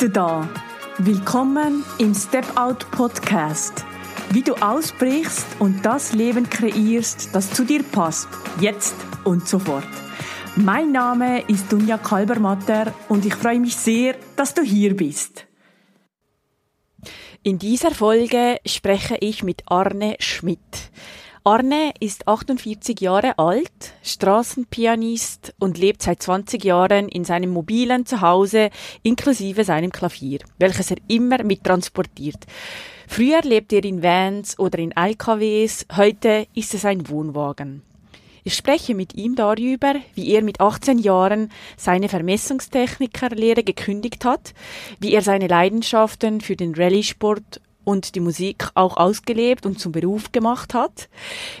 du da. Willkommen im Step Out Podcast. Wie du ausbrichst und das Leben kreierst, das zu dir passt, jetzt und sofort. Mein Name ist Dunja Kalbermatter und ich freue mich sehr, dass du hier bist. In dieser Folge spreche ich mit Arne Schmidt. Arne ist 48 Jahre alt, Straßenpianist und lebt seit 20 Jahren in seinem mobilen Zuhause inklusive seinem Klavier, welches er immer mittransportiert. Früher lebt er in Vans oder in LKWs, heute ist es ein Wohnwagen. Ich spreche mit ihm darüber, wie er mit 18 Jahren seine Vermessungstechnikerlehre gekündigt hat, wie er seine Leidenschaften für den Rallye-Sport und die Musik auch ausgelebt und zum Beruf gemacht hat,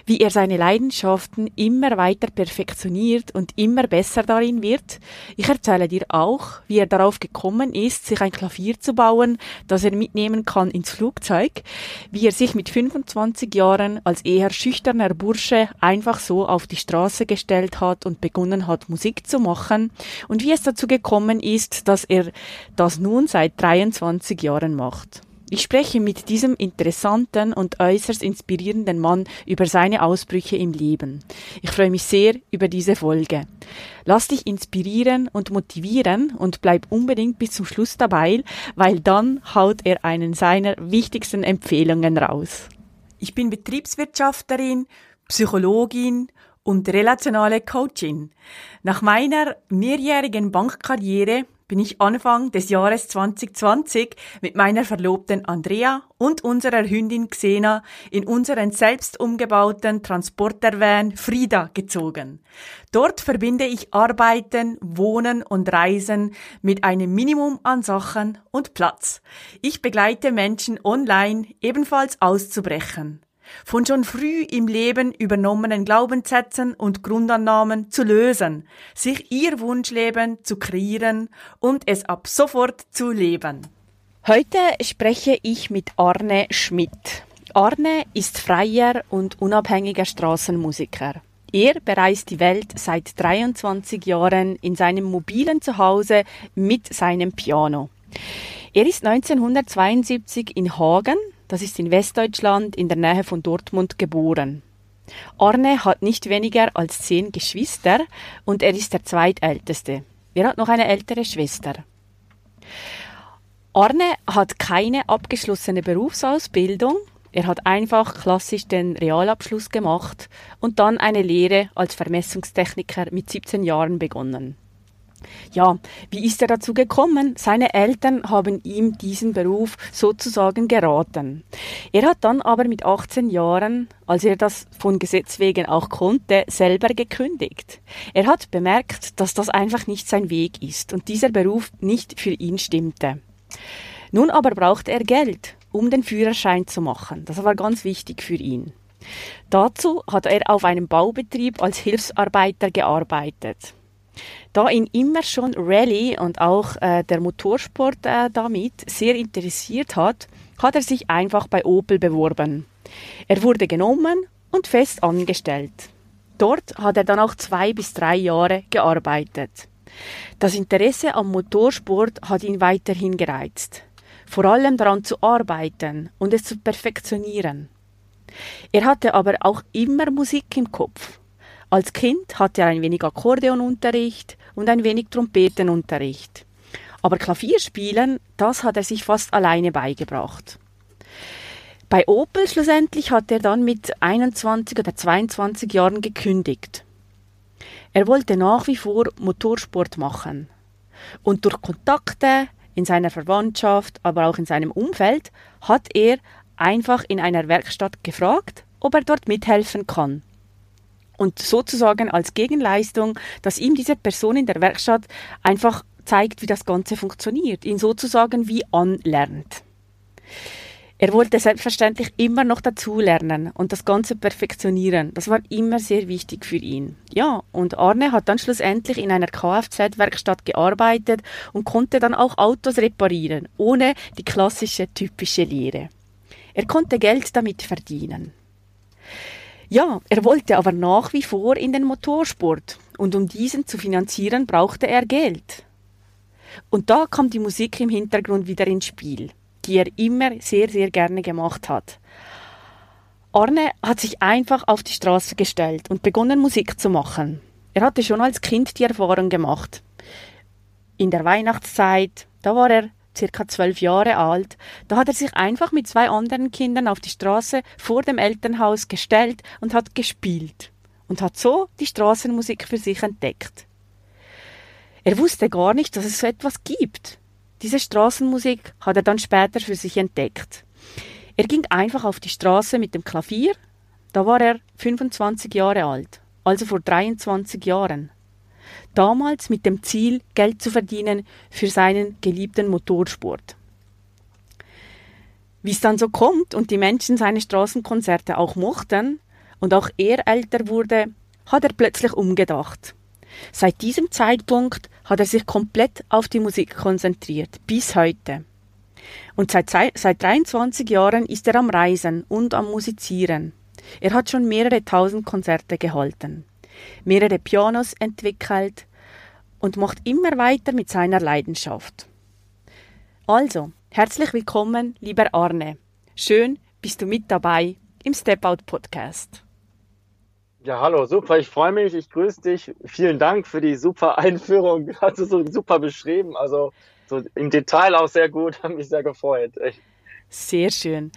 wie er seine Leidenschaften immer weiter perfektioniert und immer besser darin wird. Ich erzähle dir auch, wie er darauf gekommen ist, sich ein Klavier zu bauen, das er mitnehmen kann ins Flugzeug, wie er sich mit 25 Jahren als eher schüchterner Bursche einfach so auf die Straße gestellt hat und begonnen hat, Musik zu machen und wie es dazu gekommen ist, dass er das nun seit 23 Jahren macht. Ich spreche mit diesem interessanten und äußerst inspirierenden Mann über seine Ausbrüche im Leben. Ich freue mich sehr über diese Folge. Lass dich inspirieren und motivieren und bleib unbedingt bis zum Schluss dabei, weil dann haut er einen seiner wichtigsten Empfehlungen raus. Ich bin Betriebswirtschafterin, Psychologin und relationale Coachin. Nach meiner mehrjährigen Bankkarriere bin ich Anfang des Jahres 2020 mit meiner Verlobten Andrea und unserer Hündin Xena in unseren selbst umgebauten Transportervan Frida gezogen. Dort verbinde ich Arbeiten, Wohnen und Reisen mit einem Minimum an Sachen und Platz. Ich begleite Menschen online ebenfalls auszubrechen von schon früh im Leben übernommenen Glaubenssätzen und Grundannahmen zu lösen, sich ihr Wunschleben zu kreieren und es ab sofort zu leben. Heute spreche ich mit Arne Schmidt. Arne ist freier und unabhängiger Straßenmusiker. Er bereist die Welt seit 23 Jahren in seinem mobilen Zuhause mit seinem Piano. Er ist 1972 in Hagen das ist in Westdeutschland in der Nähe von Dortmund geboren. Arne hat nicht weniger als zehn Geschwister und er ist der zweitälteste. Er hat noch eine ältere Schwester. Arne hat keine abgeschlossene Berufsausbildung. Er hat einfach klassisch den Realabschluss gemacht und dann eine Lehre als Vermessungstechniker mit 17 Jahren begonnen. Ja, wie ist er dazu gekommen? Seine Eltern haben ihm diesen Beruf sozusagen geraten. Er hat dann aber mit 18 Jahren, als er das von Gesetz wegen auch konnte, selber gekündigt. Er hat bemerkt, dass das einfach nicht sein Weg ist und dieser Beruf nicht für ihn stimmte. Nun aber brauchte er Geld, um den Führerschein zu machen. Das war ganz wichtig für ihn. Dazu hat er auf einem Baubetrieb als Hilfsarbeiter gearbeitet. Da ihn immer schon Rallye und auch äh, der Motorsport äh, damit sehr interessiert hat, hat er sich einfach bei Opel beworben. Er wurde genommen und fest angestellt. Dort hat er dann auch zwei bis drei Jahre gearbeitet. Das Interesse am Motorsport hat ihn weiterhin gereizt. Vor allem daran zu arbeiten und es zu perfektionieren. Er hatte aber auch immer Musik im Kopf. Als Kind hatte er ein wenig Akkordeonunterricht und ein wenig Trompetenunterricht. Aber Klavierspielen, das hat er sich fast alleine beigebracht. Bei Opel schlussendlich hat er dann mit 21 oder 22 Jahren gekündigt. Er wollte nach wie vor Motorsport machen. Und durch Kontakte in seiner Verwandtschaft, aber auch in seinem Umfeld, hat er einfach in einer Werkstatt gefragt, ob er dort mithelfen kann und sozusagen als Gegenleistung, dass ihm diese Person in der Werkstatt einfach zeigt, wie das Ganze funktioniert, ihn sozusagen wie anlernt. Er wollte selbstverständlich immer noch dazulernen und das Ganze perfektionieren. Das war immer sehr wichtig für ihn. Ja, und Arne hat dann schlussendlich in einer Kfz-Werkstatt gearbeitet und konnte dann auch Autos reparieren, ohne die klassische typische Lehre. Er konnte Geld damit verdienen. Ja, er wollte aber nach wie vor in den Motorsport und um diesen zu finanzieren brauchte er Geld. Und da kommt die Musik im Hintergrund wieder ins Spiel, die er immer sehr, sehr gerne gemacht hat. Arne hat sich einfach auf die Straße gestellt und begonnen Musik zu machen. Er hatte schon als Kind die Erfahrung gemacht. In der Weihnachtszeit, da war er circa zwölf Jahre alt, da hat er sich einfach mit zwei anderen Kindern auf die Straße vor dem Elternhaus gestellt und hat gespielt und hat so die Straßenmusik für sich entdeckt. Er wusste gar nicht, dass es so etwas gibt. Diese Straßenmusik hat er dann später für sich entdeckt. Er ging einfach auf die Straße mit dem Klavier, da war er 25 Jahre alt, also vor 23 Jahren. Damals mit dem Ziel, Geld zu verdienen für seinen geliebten Motorsport. Wie es dann so kommt und die Menschen seine Straßenkonzerte auch mochten und auch er älter wurde, hat er plötzlich umgedacht. Seit diesem Zeitpunkt hat er sich komplett auf die Musik konzentriert, bis heute. Und seit, seit 23 Jahren ist er am Reisen und am Musizieren. Er hat schon mehrere tausend Konzerte gehalten, mehrere Pianos entwickelt und macht immer weiter mit seiner Leidenschaft. Also, herzlich willkommen, lieber Arne. Schön, bist du mit dabei im Step Out Podcast. Ja, hallo, super, ich freue mich, ich grüße dich. Vielen Dank für die super Einführung. Hast du so super beschrieben. Also so im Detail auch sehr gut, hat mich sehr gefreut. Echt. Sehr schön.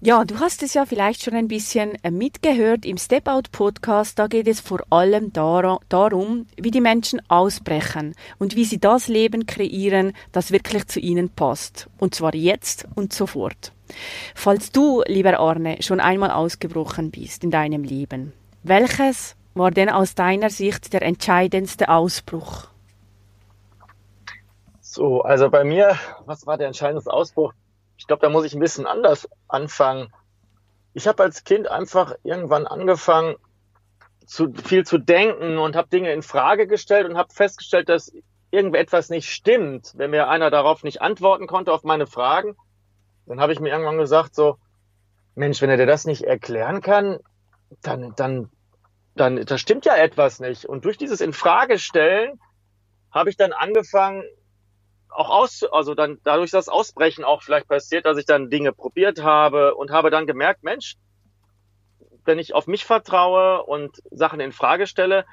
Ja, du hast es ja vielleicht schon ein bisschen äh, mitgehört im Step Out Podcast. Da geht es vor allem darum, wie die Menschen ausbrechen und wie sie das Leben kreieren, das wirklich zu ihnen passt. Und zwar jetzt und sofort. Falls du, lieber Arne, schon einmal ausgebrochen bist in deinem Leben, welches war denn aus deiner Sicht der entscheidendste Ausbruch? So, also bei mir, was war der entscheidende Ausbruch? Ich glaube, da muss ich ein bisschen anders anfangen. Ich habe als Kind einfach irgendwann angefangen, zu viel zu denken und habe Dinge in Frage gestellt und habe festgestellt, dass irgendetwas nicht stimmt. Wenn mir einer darauf nicht antworten konnte auf meine Fragen, dann habe ich mir irgendwann gesagt so, Mensch, wenn er dir das nicht erklären kann, dann, dann, dann, da stimmt ja etwas nicht. Und durch dieses Infragestellen habe ich dann angefangen, auch aus, also dann dadurch das Ausbrechen auch vielleicht passiert, dass ich dann Dinge probiert habe und habe dann gemerkt, Mensch, wenn ich auf mich vertraue und Sachen in Frage stelle,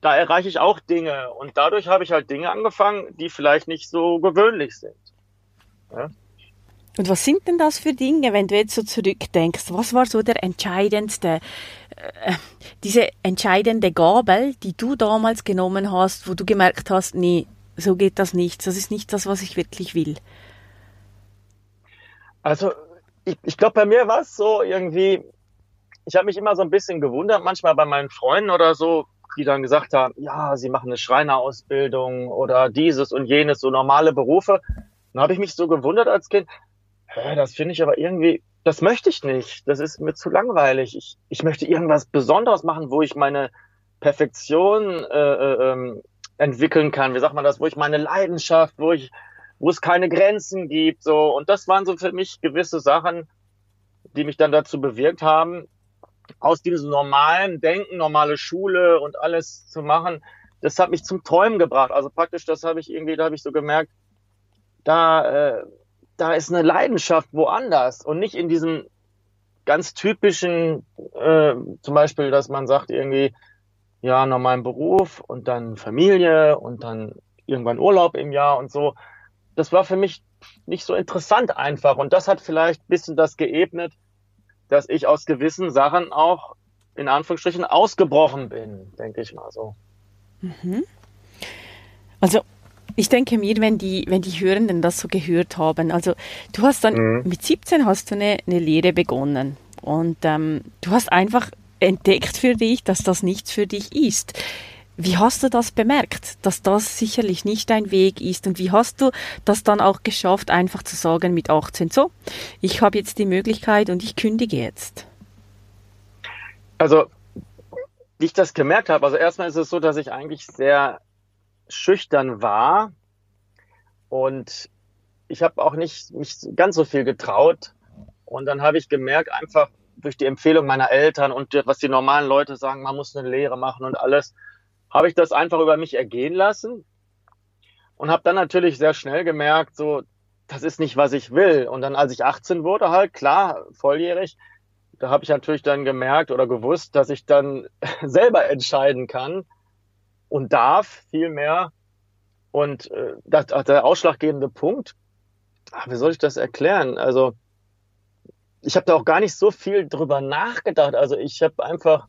da erreiche ich auch Dinge und dadurch habe ich halt Dinge angefangen, die vielleicht nicht so gewöhnlich sind. Ja? Und was sind denn das für Dinge, wenn du jetzt so zurückdenkst? Was war so der entscheidendste, äh, diese entscheidende Gabel, die du damals genommen hast, wo du gemerkt hast, nee, so geht das nicht. Das ist nicht das, was ich wirklich will. Also ich, ich glaube, bei mir war es so irgendwie, ich habe mich immer so ein bisschen gewundert, manchmal bei meinen Freunden oder so, die dann gesagt haben, ja, sie machen eine Schreinerausbildung oder dieses und jenes, so normale Berufe. Dann habe ich mich so gewundert als Kind, das finde ich aber irgendwie, das möchte ich nicht. Das ist mir zu langweilig. Ich, ich möchte irgendwas Besonderes machen, wo ich meine Perfektion äh, äh, ähm, entwickeln kann. Wie sagt man das? Wo ich meine Leidenschaft, wo ich, wo es keine Grenzen gibt, so. Und das waren so für mich gewisse Sachen, die mich dann dazu bewirkt haben, aus diesem normalen Denken, normale Schule und alles zu machen. Das hat mich zum Träumen gebracht. Also praktisch, das habe ich irgendwie, da habe ich so gemerkt, da, äh, da ist eine Leidenschaft woanders und nicht in diesem ganz typischen, äh, zum Beispiel, dass man sagt irgendwie, ja, normalen Beruf und dann Familie und dann irgendwann Urlaub im Jahr und so. Das war für mich nicht so interessant einfach. Und das hat vielleicht ein bisschen das geebnet, dass ich aus gewissen Sachen auch in Anführungsstrichen ausgebrochen bin, denke ich mal so. Mhm. Also ich denke mir, wenn die, wenn die Hörenden das so gehört haben, also du hast dann mhm. mit 17 hast du eine, eine Lehre begonnen und ähm, du hast einfach entdeckt für dich, dass das nichts für dich ist. Wie hast du das bemerkt, dass das sicherlich nicht dein Weg ist? Und wie hast du das dann auch geschafft, einfach zu sagen mit 18, so, ich habe jetzt die Möglichkeit und ich kündige jetzt? Also, wie ich das gemerkt habe, also erstmal ist es so, dass ich eigentlich sehr schüchtern war und ich habe auch nicht mich ganz so viel getraut. Und dann habe ich gemerkt, einfach durch die Empfehlung meiner Eltern und was die normalen Leute sagen, man muss eine Lehre machen und alles, habe ich das einfach über mich ergehen lassen. und habe dann natürlich sehr schnell gemerkt, so, das ist nicht, was ich will. Und dann, als ich 18 wurde, halt, klar, volljährig, da habe ich natürlich dann gemerkt oder gewusst, dass ich dann selber entscheiden kann und darf viel mehr. Und äh, das, der ausschlaggebende Punkt, ach, wie soll ich das erklären? Also ich habe da auch gar nicht so viel drüber nachgedacht. Also ich habe einfach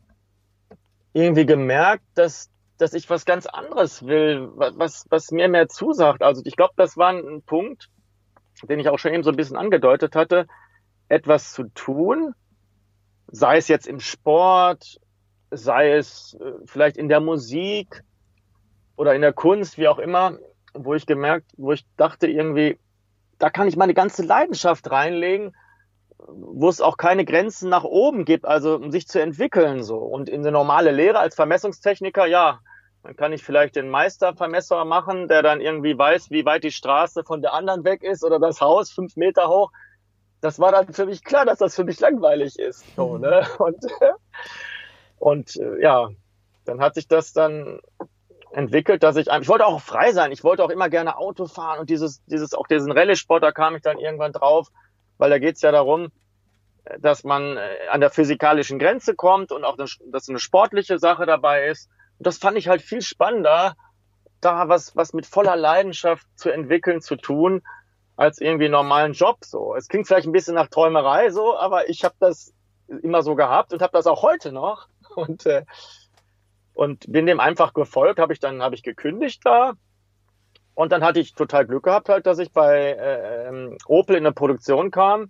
irgendwie gemerkt, dass, dass ich was ganz anderes will, was, was mir mehr zusagt. Also ich glaube, das war ein Punkt, den ich auch schon eben so ein bisschen angedeutet hatte, etwas zu tun, sei es jetzt im Sport, sei es äh, vielleicht in der Musik oder in der Kunst, wie auch immer, wo ich gemerkt, wo ich dachte irgendwie, da kann ich meine ganze Leidenschaft reinlegen, wo es auch keine Grenzen nach oben gibt, also um sich zu entwickeln so. Und in der normale Lehre als Vermessungstechniker, ja, dann kann ich vielleicht den Meistervermesser machen, der dann irgendwie weiß, wie weit die Straße von der anderen weg ist oder das Haus fünf Meter hoch. Das war dann für mich klar, dass das für mich langweilig ist. So, mhm. ne? Und, und äh, ja, dann hat sich das dann entwickelt, dass ich, ich wollte auch frei sein. Ich wollte auch immer gerne Auto fahren und dieses, dieses, auch diesen Rallye-Sport, da kam ich dann irgendwann drauf, weil da geht's ja darum, dass man äh, an der physikalischen Grenze kommt und auch, dass eine sportliche Sache dabei ist. Und das fand ich halt viel spannender, da was, was mit voller Leidenschaft zu entwickeln, zu tun, als irgendwie normalen Job so. Es klingt vielleicht ein bisschen nach Träumerei so, aber ich habe das immer so gehabt und habe das auch heute noch und äh, und bin dem einfach gefolgt, habe ich dann habe ich gekündigt da und dann hatte ich total Glück gehabt halt, dass ich bei äh, ähm, Opel in eine Produktion kam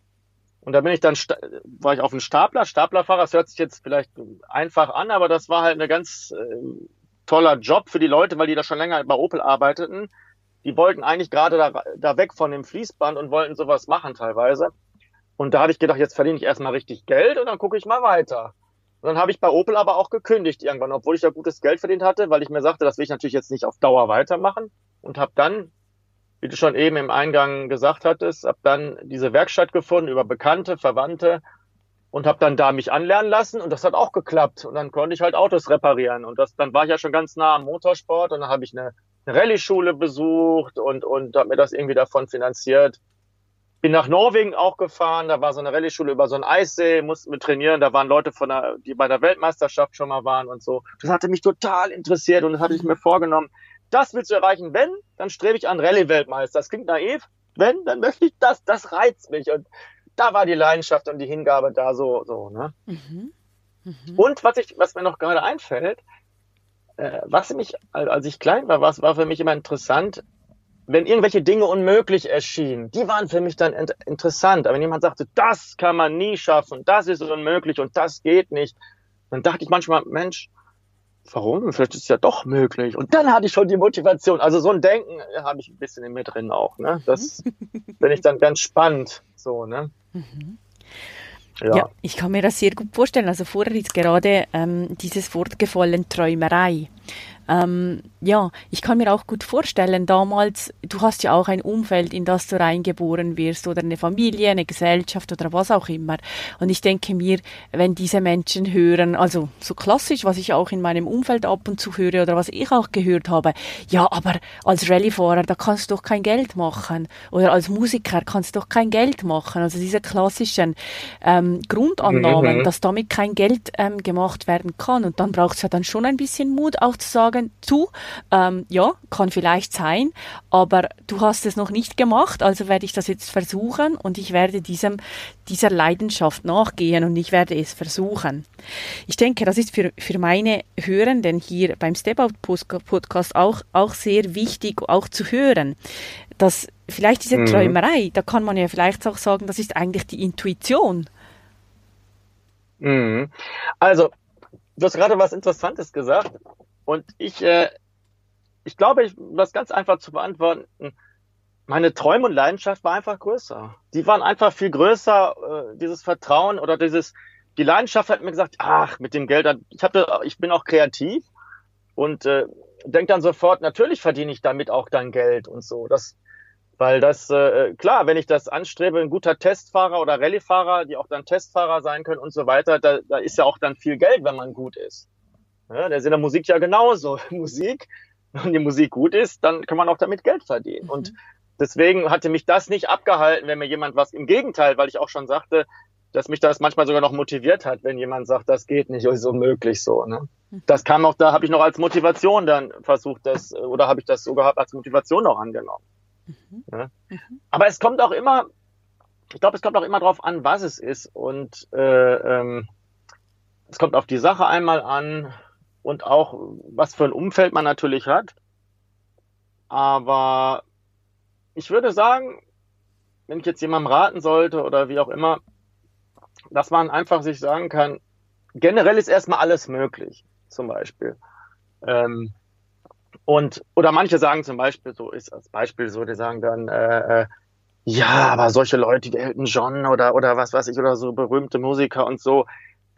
und da bin ich dann, war ich auf einem Stapler, Staplerfahrer, das hört sich jetzt vielleicht einfach an, aber das war halt eine ganz äh, toller Job für die Leute, weil die da schon länger bei Opel arbeiteten. Die wollten eigentlich gerade da, da weg von dem Fließband und wollten sowas machen teilweise. Und da habe ich gedacht, jetzt verdiene ich erstmal richtig Geld und dann gucke ich mal weiter. Und dann habe ich bei Opel aber auch gekündigt irgendwann, obwohl ich da gutes Geld verdient hatte, weil ich mir sagte, das will ich natürlich jetzt nicht auf Dauer weitermachen. Und habe dann wie du schon eben im Eingang gesagt hattest, habe dann diese Werkstatt gefunden über Bekannte, Verwandte und habe dann da mich anlernen lassen. Und das hat auch geklappt. Und dann konnte ich halt Autos reparieren. Und das dann war ich ja schon ganz nah am Motorsport. Und dann habe ich eine, eine Rallye-Schule besucht und und habe mir das irgendwie davon finanziert. Bin nach Norwegen auch gefahren, da war so eine Rallye-Schule über so einen Eissee, mussten wir trainieren, da waren Leute von der, die bei der Weltmeisterschaft schon mal waren und so. Das hatte mich total interessiert und das hatte ich mir vorgenommen, das willst du erreichen. Wenn, dann strebe ich an Rallye-Weltmeister. Das klingt naiv. Wenn, dann möchte ich das. Das reizt mich. Und da war die Leidenschaft und die Hingabe da so, so, ne? Mhm. Mhm. Und was ich, was mir noch gerade einfällt, äh, was mich, als ich klein war, was war für mich immer interessant, wenn irgendwelche Dinge unmöglich erschienen, die waren für mich dann interessant. Aber wenn jemand sagte, das kann man nie schaffen, das ist unmöglich und das geht nicht, dann dachte ich manchmal, Mensch, warum? Vielleicht ist es ja doch möglich. Und dann hatte ich schon die Motivation. Also so ein Denken habe ich ein bisschen in mir drin auch. Ne? Das bin ich dann ganz spannend. So, ne? Mhm. Ja. ja. ich kann mir das sehr gut vorstellen. Also vorher ist gerade ähm, dieses Wort gefallen, Träumerei. Ähm, ja, ich kann mir auch gut vorstellen, damals, du hast ja auch ein Umfeld, in das du reingeboren wirst oder eine Familie, eine Gesellschaft oder was auch immer. Und ich denke mir, wenn diese Menschen hören, also so klassisch, was ich auch in meinem Umfeld ab und zu höre oder was ich auch gehört habe, ja, aber als Rallyefahrer, da kannst du doch kein Geld machen. Oder als Musiker kannst du doch kein Geld machen. Also diese klassischen ähm, Grundannahmen, mhm. dass damit kein Geld ähm, gemacht werden kann. Und dann braucht es ja dann schon ein bisschen Mut, auch zu sagen, sagen, du, ähm, ja, kann vielleicht sein, aber du hast es noch nicht gemacht, also werde ich das jetzt versuchen und ich werde diesem, dieser Leidenschaft nachgehen und ich werde es versuchen. Ich denke, das ist für, für meine Hörenden hier beim Step Out Podcast auch, auch sehr wichtig, auch zu hören, dass vielleicht diese mhm. Träumerei, da kann man ja vielleicht auch sagen, das ist eigentlich die Intuition. Mhm. Also, du hast gerade was Interessantes gesagt. Und ich, äh, ich glaube, ich, das ganz einfach zu beantworten, meine Träume und Leidenschaft war einfach größer. Die waren einfach viel größer, äh, dieses Vertrauen oder dieses, die Leidenschaft hat mir gesagt, ach, mit dem Geld, ich, hab, ich bin auch kreativ und äh, denke dann sofort, natürlich verdiene ich damit auch dann Geld und so. Das, weil das, äh, klar, wenn ich das anstrebe, ein guter Testfahrer oder Rallyefahrer, die auch dann Testfahrer sein können und so weiter, da, da ist ja auch dann viel Geld, wenn man gut ist. Ja, der ist in der Musik ja genauso. Musik und die Musik gut ist, dann kann man auch damit Geld verdienen. Mhm. Und deswegen hatte mich das nicht abgehalten, wenn mir jemand was, im Gegenteil, weil ich auch schon sagte, dass mich das manchmal sogar noch motiviert hat, wenn jemand sagt, das geht nicht, ist unmöglich so. Ne? Mhm. Das kam auch, da habe ich noch als Motivation dann versucht, das, oder habe ich das sogar als Motivation noch angenommen. Mhm. Ja? Mhm. Aber es kommt auch immer, ich glaube, es kommt auch immer darauf an, was es ist. Und äh, ähm, es kommt auf die Sache einmal an und auch, was für ein Umfeld man natürlich hat. Aber ich würde sagen, wenn ich jetzt jemandem raten sollte oder wie auch immer, dass man einfach sich sagen kann, generell ist erstmal alles möglich, zum Beispiel. Ähm, und, oder manche sagen zum Beispiel, so ist als Beispiel so, die sagen dann, äh, äh, ja, aber solche Leute, die Elton John oder, oder was weiß ich, oder so berühmte Musiker und so,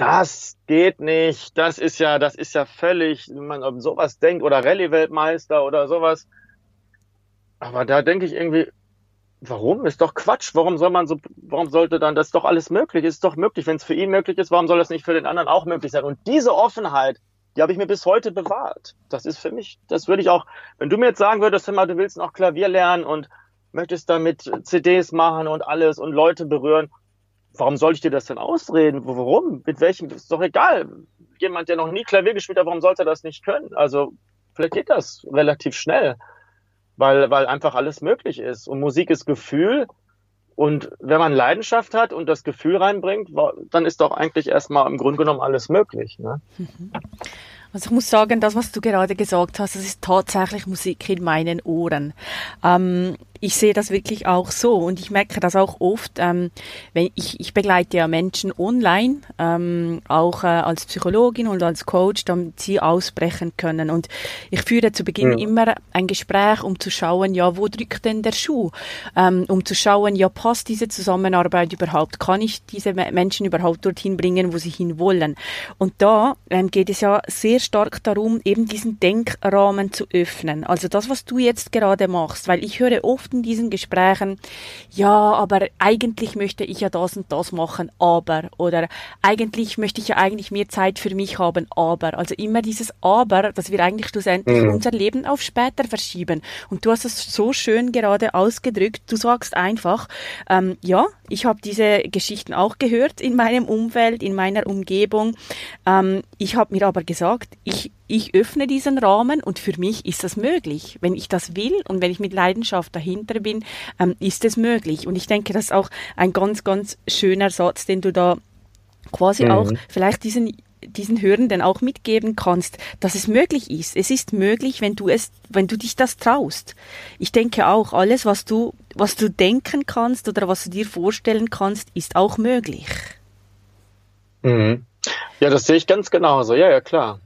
das geht nicht, das ist ja, das ist ja völlig, wenn man um sowas denkt, oder Rallye-Weltmeister oder sowas. Aber da denke ich irgendwie, warum? Ist doch Quatsch. Warum soll man so, warum sollte dann das doch alles möglich? Ist doch möglich. Wenn es für ihn möglich ist, warum soll das nicht für den anderen auch möglich sein? Und diese Offenheit, die habe ich mir bis heute bewahrt. Das ist für mich, das würde ich auch, wenn du mir jetzt sagen würdest, hör du willst noch Klavier lernen und möchtest damit CDs machen und alles und Leute berühren, warum soll ich dir das denn ausreden? Warum? Mit welchem? Ist doch egal. Jemand, der noch nie Klavier gespielt hat, warum sollte er das nicht können? Also, vielleicht geht das relativ schnell weil, weil einfach alles möglich ist. Und Musik ist Gefühl. Und wenn man Leidenschaft hat und das Gefühl reinbringt, dann ist doch eigentlich erstmal im Grunde genommen alles möglich. Ne? Also ich muss sagen, das, was du gerade gesagt hast, das ist tatsächlich Musik in meinen Ohren. Ähm, ich sehe das wirklich auch so und ich merke das auch oft, ähm, wenn ich, ich begleite ja Menschen online, ähm, auch äh, als Psychologin und als Coach, damit sie ausbrechen können. Und ich führe zu Beginn ja. immer ein Gespräch, um zu schauen, ja, wo drückt denn der Schuh? Ähm, um zu schauen, ja, passt diese Zusammenarbeit überhaupt? Kann ich diese Menschen überhaupt dorthin bringen, wo sie hinwollen? Und da ähm, geht es ja sehr stark darum, eben diesen Denkrahmen zu öffnen. Also das, was du jetzt gerade machst, weil ich höre oft oft in diesen Gesprächen, ja, aber eigentlich möchte ich ja das und das machen, aber, oder eigentlich möchte ich ja eigentlich mehr Zeit für mich haben, aber. Also immer dieses Aber, dass wir eigentlich schlussendlich mhm. unser Leben auf später verschieben. Und du hast es so schön gerade ausgedrückt. Du sagst einfach, ähm, ja, ich habe diese Geschichten auch gehört in meinem Umfeld, in meiner Umgebung. Ähm, ich habe mir aber gesagt, ich ich öffne diesen Rahmen und für mich ist das möglich. Wenn ich das will und wenn ich mit Leidenschaft dahinter bin, ähm, ist es möglich. Und ich denke, das ist auch ein ganz, ganz schöner Satz, den du da quasi mhm. auch vielleicht diesen diesen Hörenden auch mitgeben kannst, dass es möglich ist. Es ist möglich, wenn du es, wenn du dich das traust. Ich denke auch, alles, was du, was du denken kannst oder was du dir vorstellen kannst, ist auch möglich. Mhm. Ja, das sehe ich ganz genauso. Ja, ja, klar.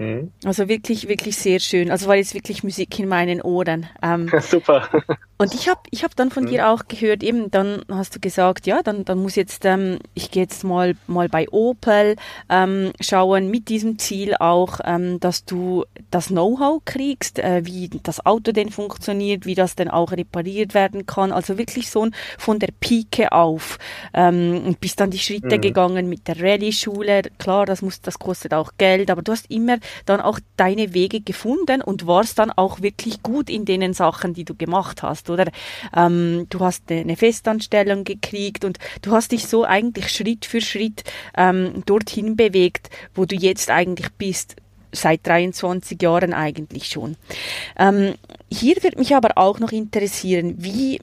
Mhm. Also wirklich, wirklich sehr schön. Also war jetzt wirklich Musik in meinen Ohren. Ähm, Super. Und ich habe ich hab dann von mhm. dir auch gehört, eben dann hast du gesagt, ja, dann, dann muss jetzt, ähm, ich gehe jetzt mal, mal bei Opel ähm, schauen, mit diesem Ziel auch, ähm, dass du das Know-how kriegst, äh, wie das Auto denn funktioniert, wie das denn auch repariert werden kann. Also wirklich so von der Pike auf. Ähm, und bist dann die Schritte mhm. gegangen mit der Rallye-Schule. Klar, das muss, das kostet auch Geld, aber du hast immer dann auch deine Wege gefunden und warst dann auch wirklich gut in den Sachen, die du gemacht hast, oder? Ähm, du hast eine Festanstellung gekriegt und du hast dich so eigentlich Schritt für Schritt ähm, dorthin bewegt, wo du jetzt eigentlich bist seit 23 Jahren eigentlich schon. Ähm, hier wird mich aber auch noch interessieren, wie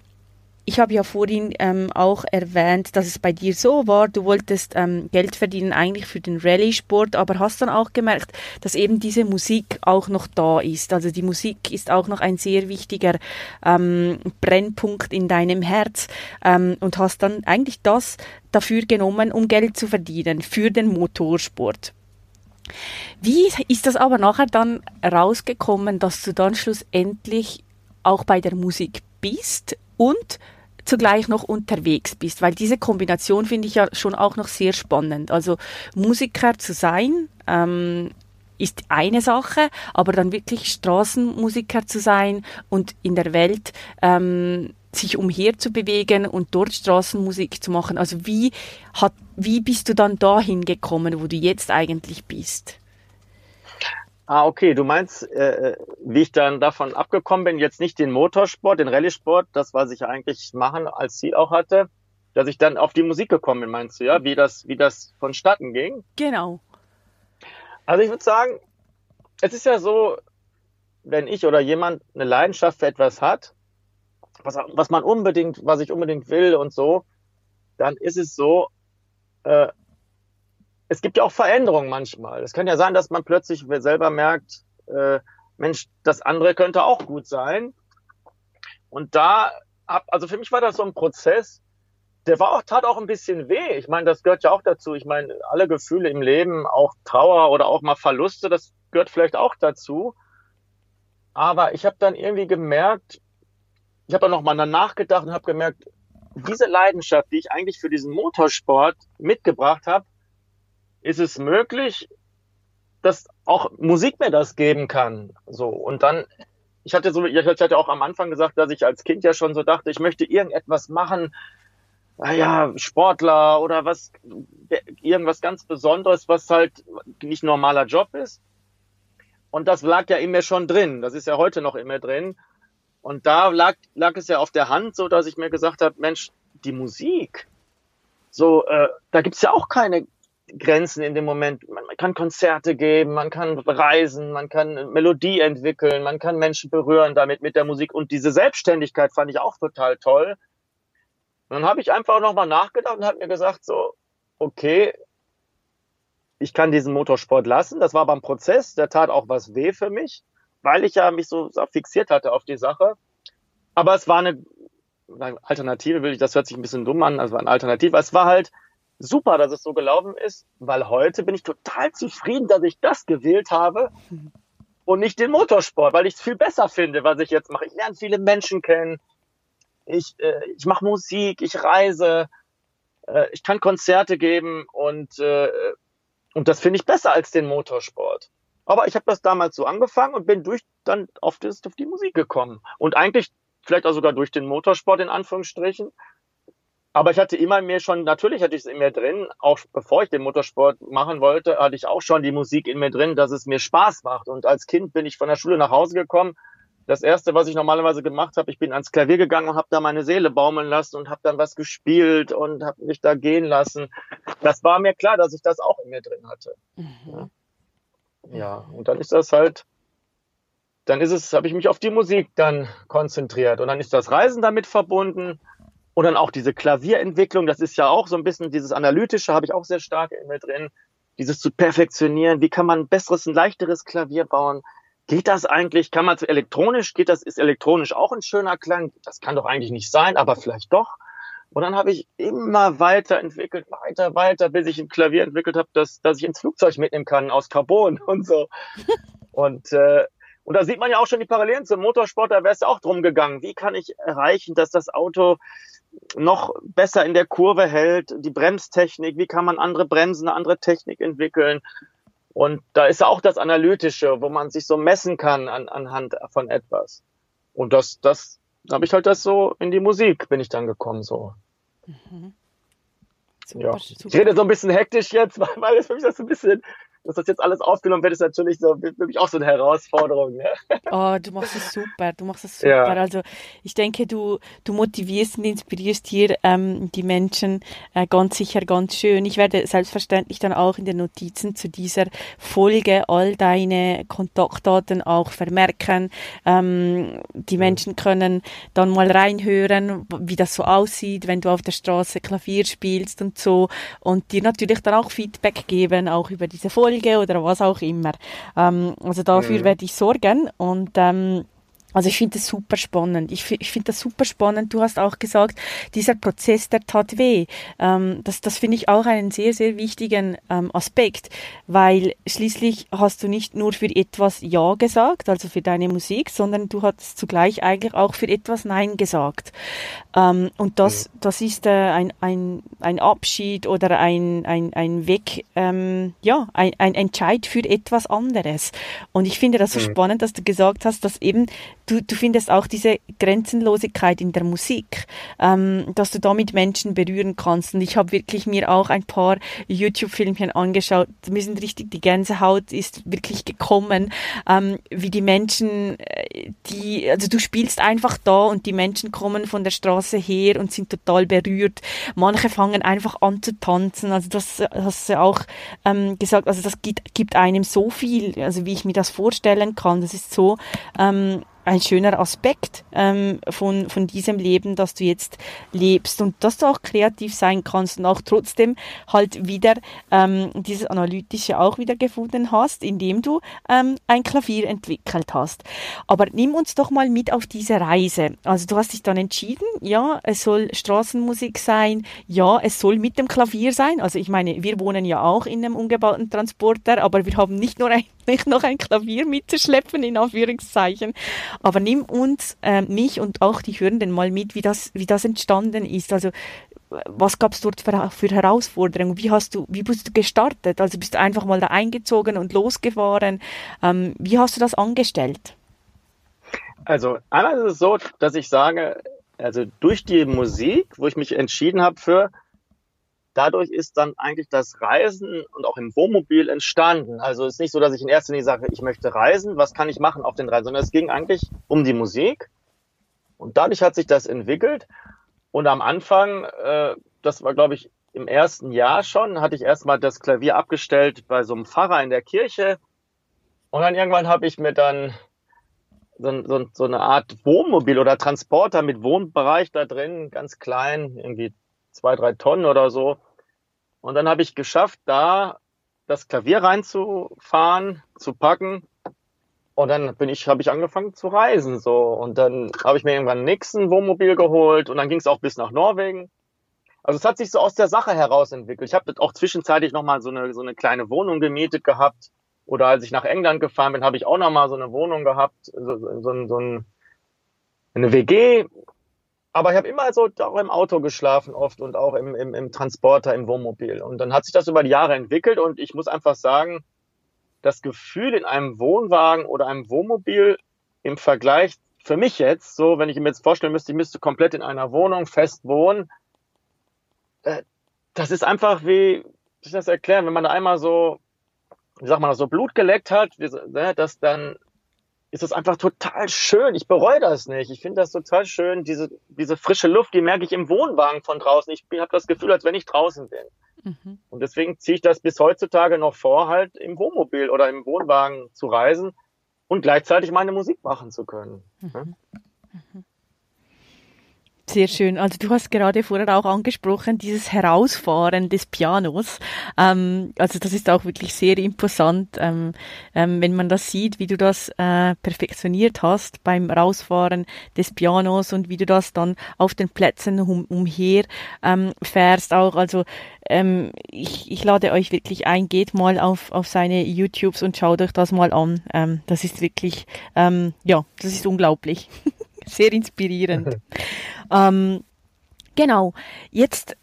ich habe ja vorhin ähm, auch erwähnt, dass es bei dir so war, du wolltest ähm, Geld verdienen eigentlich für den Rallye-Sport, aber hast dann auch gemerkt, dass eben diese Musik auch noch da ist. Also die Musik ist auch noch ein sehr wichtiger ähm, Brennpunkt in deinem Herz ähm, und hast dann eigentlich das dafür genommen, um Geld zu verdienen für den Motorsport. Wie ist das aber nachher dann rausgekommen, dass du dann schlussendlich auch bei der Musik bist und zugleich noch unterwegs bist, weil diese Kombination finde ich ja schon auch noch sehr spannend. Also Musiker zu sein, ähm, ist eine Sache, aber dann wirklich Straßenmusiker zu sein und in der Welt ähm, sich umher zu bewegen und dort Straßenmusik zu machen. Also wie hat, wie bist du dann dahin gekommen, wo du jetzt eigentlich bist? Ah, okay. Du meinst, äh, äh, wie ich dann davon abgekommen bin, jetzt nicht den Motorsport, den Rallye-Sport, das, was ich eigentlich machen als Ziel auch hatte, dass ich dann auf die Musik gekommen bin, meinst du, ja? Wie das, wie das vonstatten ging? Genau. Also ich würde sagen, es ist ja so, wenn ich oder jemand eine Leidenschaft für etwas hat, was, was man unbedingt, was ich unbedingt will und so, dann ist es so, äh, es gibt ja auch Veränderungen manchmal. Es kann ja sein, dass man plötzlich selber merkt, äh, Mensch, das andere könnte auch gut sein. Und da hab, also für mich war das so ein Prozess, der war auch, tat auch ein bisschen weh. Ich meine, das gehört ja auch dazu. Ich meine, alle Gefühle im Leben, auch Trauer oder auch mal Verluste, das gehört vielleicht auch dazu. Aber ich habe dann irgendwie gemerkt, ich habe dann nochmal nachgedacht und habe gemerkt, diese Leidenschaft, die ich eigentlich für diesen Motorsport mitgebracht habe, ist es möglich, dass auch Musik mir das geben kann. So und dann, ich hatte so, ich hatte auch am Anfang gesagt, dass ich als Kind ja schon so dachte, ich möchte irgendetwas machen, naja, Sportler oder was, irgendwas ganz Besonderes, was halt nicht normaler Job ist. Und das lag ja in mir schon drin. Das ist ja heute noch in mir drin. Und da lag, lag es ja auf der Hand, so dass ich mir gesagt habe, Mensch, die Musik, so, äh, da gibt's ja auch keine Grenzen in dem Moment. Man, man kann Konzerte geben, man kann reisen, man kann Melodie entwickeln, man kann Menschen berühren damit mit der Musik. Und diese Selbstständigkeit fand ich auch total toll. Und dann habe ich einfach nochmal nachgedacht und habe mir gesagt, so, okay, ich kann diesen Motorsport lassen. Das war ein Prozess, der tat auch was weh für mich, weil ich ja mich so, so fixiert hatte auf die Sache. Aber es war eine, eine Alternative, will ich, das hört sich ein bisschen dumm an, also eine Alternative. Es war halt super, dass es so gelaufen ist, weil heute bin ich total zufrieden, dass ich das gewählt habe und nicht den Motorsport, weil ich es viel besser finde, was ich jetzt mache. Ich lerne viele Menschen kennen, ich, äh, ich mache Musik, ich reise, äh, ich kann Konzerte geben und, äh, und das finde ich besser als den Motorsport. Aber ich habe das damals so angefangen und bin durch dann auf, das, auf die Musik gekommen. Und eigentlich vielleicht auch sogar durch den Motorsport in Anführungsstrichen. Aber ich hatte immer mehr schon, natürlich hatte ich es in mir drin, auch bevor ich den Motorsport machen wollte, hatte ich auch schon die Musik in mir drin, dass es mir Spaß macht. Und als Kind bin ich von der Schule nach Hause gekommen das erste, was ich normalerweise gemacht habe, ich bin ans Klavier gegangen und habe da meine Seele baumeln lassen und habe dann was gespielt und habe mich da gehen lassen. Das war mir klar, dass ich das auch in mir drin hatte. Mhm. Ja, und dann ist das halt, dann ist es, habe ich mich auf die Musik dann konzentriert und dann ist das Reisen damit verbunden und dann auch diese Klavierentwicklung. Das ist ja auch so ein bisschen dieses analytische, habe ich auch sehr stark mir drin. Dieses zu perfektionieren. Wie kann man ein besseres, ein leichteres Klavier bauen? geht das eigentlich, kann man elektronisch, geht das, ist elektronisch auch ein schöner Klang? Das kann doch eigentlich nicht sein, aber vielleicht doch. Und dann habe ich immer weiter entwickelt, weiter, weiter, bis ich ein Klavier entwickelt habe, dass, dass ich ins Flugzeug mitnehmen kann aus Carbon und so. Und, äh, und da sieht man ja auch schon die Parallelen zum Motorsport, da wäre es auch drum gegangen. Wie kann ich erreichen, dass das Auto noch besser in der Kurve hält, die Bremstechnik, wie kann man andere Bremsen, eine andere Technik entwickeln? Und da ist auch das Analytische, wo man sich so messen kann an, anhand von etwas. Und das, das habe ich halt das so in die Musik bin ich dann gekommen so. Mhm. Super, ja. Super. Ich rede so ein bisschen hektisch jetzt, weil, weil es für mich das ein bisschen dass das jetzt alles aufgenommen wird, ist natürlich so für mich auch so eine Herausforderung. Ne? Oh, du machst es super, du machst es super. Ja. Also ich denke, du, du motivierst und inspirierst hier ähm, die Menschen äh, ganz sicher ganz schön. Ich werde selbstverständlich dann auch in den Notizen zu dieser Folge all deine Kontaktdaten auch vermerken. Ähm, die Menschen können dann mal reinhören, wie das so aussieht, wenn du auf der Straße Klavier spielst und so und dir natürlich dann auch Feedback geben, auch über diese Folge Folge oder was auch immer. Ähm, also dafür mhm. werde ich sorgen und ähm, also ich finde das super spannend. Ich, ich finde das super spannend. Du hast auch gesagt, dieser Prozess, der tat weh. Ähm, das das finde ich auch einen sehr, sehr wichtigen ähm, Aspekt, weil schließlich hast du nicht nur für etwas Ja gesagt, also für deine Musik, sondern du hast zugleich eigentlich auch für etwas Nein gesagt. Ähm, und das, das ist äh, ein, ein, ein Abschied oder ein, ein, ein Weg, ähm, ja, ein, ein Entscheid für etwas anderes. Und ich finde das so mhm. spannend, dass du gesagt hast, dass eben du, du findest auch diese Grenzenlosigkeit in der Musik, ähm, dass du damit Menschen berühren kannst. Und ich habe wirklich mir auch ein paar YouTube-Filmchen angeschaut. Mir sind richtig die Gänsehaut ist wirklich gekommen, ähm, wie die Menschen, äh, die, also du spielst einfach da und die Menschen kommen von der Straße her und sind total berührt. Manche fangen einfach an zu tanzen. Also das hast du auch ähm, gesagt. Also das gibt, gibt einem so viel, also wie ich mir das vorstellen kann. Das ist so ähm, ein schöner Aspekt ähm, von, von diesem Leben, das du jetzt lebst und dass du auch kreativ sein kannst und auch trotzdem halt wieder ähm, dieses Analytische auch wieder gefunden hast, indem du ähm, ein Klavier entwickelt hast. Aber nimm uns doch mal mit auf diese Reise. Also du hast dich dann entschieden, ja, es soll Straßenmusik sein, ja, es soll mit dem Klavier sein. Also ich meine, wir wohnen ja auch in einem umgebauten Transporter, aber wir haben nicht nur ein nicht noch ein Klavier mitzuschleppen, in Anführungszeichen. Aber nimm uns, äh, mich und auch die Hörenden mal mit, wie das, wie das entstanden ist. Also, was gab es dort für, für, Herausforderungen? Wie hast du, wie bist du gestartet? Also bist du einfach mal da eingezogen und losgefahren? Ähm, wie hast du das angestellt? Also einmal ist es so, dass ich sage, also durch die Musik, wo ich mich entschieden habe für, dadurch ist dann eigentlich das Reisen und auch im Wohnmobil entstanden. Also es ist nicht so, dass ich in erster Linie sage, ich möchte reisen, was kann ich machen auf den Reisen, sondern es ging eigentlich um die Musik. Und dadurch hat sich das entwickelt. Und am Anfang, äh, das war, glaube ich, im ersten Jahr schon, hatte ich erstmal das Klavier abgestellt bei so einem Pfarrer in der Kirche. Und dann irgendwann habe ich mir dann so, so, so eine Art Wohnmobil oder Transporter mit Wohnbereich da drin, ganz klein, irgendwie zwei, drei Tonnen oder so, und dann habe ich geschafft, da das Klavier reinzufahren, zu packen. Und dann bin ich, habe ich angefangen zu reisen so. Und dann habe ich mir irgendwann Nixon Wohnmobil geholt und dann ging es auch bis nach Norwegen. Also es hat sich so aus der Sache heraus entwickelt. Ich habe auch zwischenzeitlich nochmal so eine, so eine kleine Wohnung gemietet gehabt. Oder als ich nach England gefahren bin, habe ich auch nochmal so eine Wohnung gehabt, so, so, so, so ein, eine WG aber ich habe immer so auch im Auto geschlafen oft und auch im, im, im Transporter, im Wohnmobil. Und dann hat sich das über die Jahre entwickelt und ich muss einfach sagen, das Gefühl in einem Wohnwagen oder einem Wohnmobil im Vergleich für mich jetzt, so wenn ich mir jetzt vorstellen müsste, ich müsste komplett in einer Wohnung fest wohnen, äh, das ist einfach wie, wie ich das erklären, wenn man da einmal so, wie sagt man das, so Blut geleckt hat, ne, dass dann ist es einfach total schön. Ich bereue das nicht. Ich finde das total schön. Diese, diese frische Luft, die merke ich im Wohnwagen von draußen. Ich habe das Gefühl, als wenn ich draußen bin. Mhm. Und deswegen ziehe ich das bis heutzutage noch vor, halt im Wohnmobil oder im Wohnwagen zu reisen und gleichzeitig meine Musik machen zu können. Mhm. Mhm. Sehr schön. Also du hast gerade vorher auch angesprochen, dieses Herausfahren des Pianos. Ähm, also das ist auch wirklich sehr imposant, ähm, ähm, wenn man das sieht, wie du das äh, perfektioniert hast beim Rausfahren des Pianos und wie du das dann auf den Plätzen um, umher ähm, fährst auch. Also ähm, ich, ich lade euch wirklich ein, geht mal auf, auf seine YouTubes und schaut euch das mal an. Ähm, das ist wirklich, ja, das ist unglaublich. sehr inspirierend. ähm, genau. Jetzt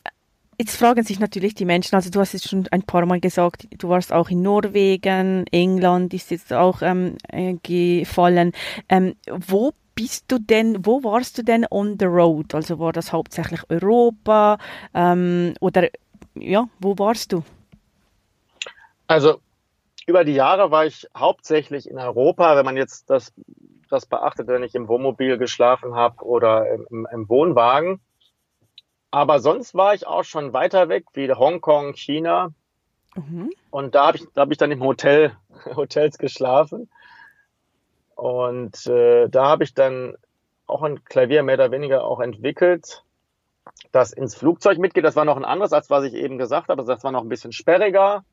Jetzt fragen sich natürlich die Menschen, also du hast es schon ein paar Mal gesagt, du warst auch in Norwegen, England ist jetzt auch ähm, äh, gefallen. Ähm, wo bist du denn, wo warst du denn on the road? Also war das hauptsächlich Europa ähm, oder ja, wo warst du? Also über die Jahre war ich hauptsächlich in Europa, wenn man jetzt das das beachtet, wenn ich im Wohnmobil geschlafen habe oder im, im, Wohnwagen. Aber sonst war ich auch schon weiter weg, wie Hongkong, China. Mhm. Und da habe ich, da hab ich dann im Hotel, Hotels geschlafen. Und äh, da habe ich dann auch ein Klavier mehr oder weniger auch entwickelt, das ins Flugzeug mitgeht. Das war noch ein anderes, als was ich eben gesagt habe. Das war noch ein bisschen sperriger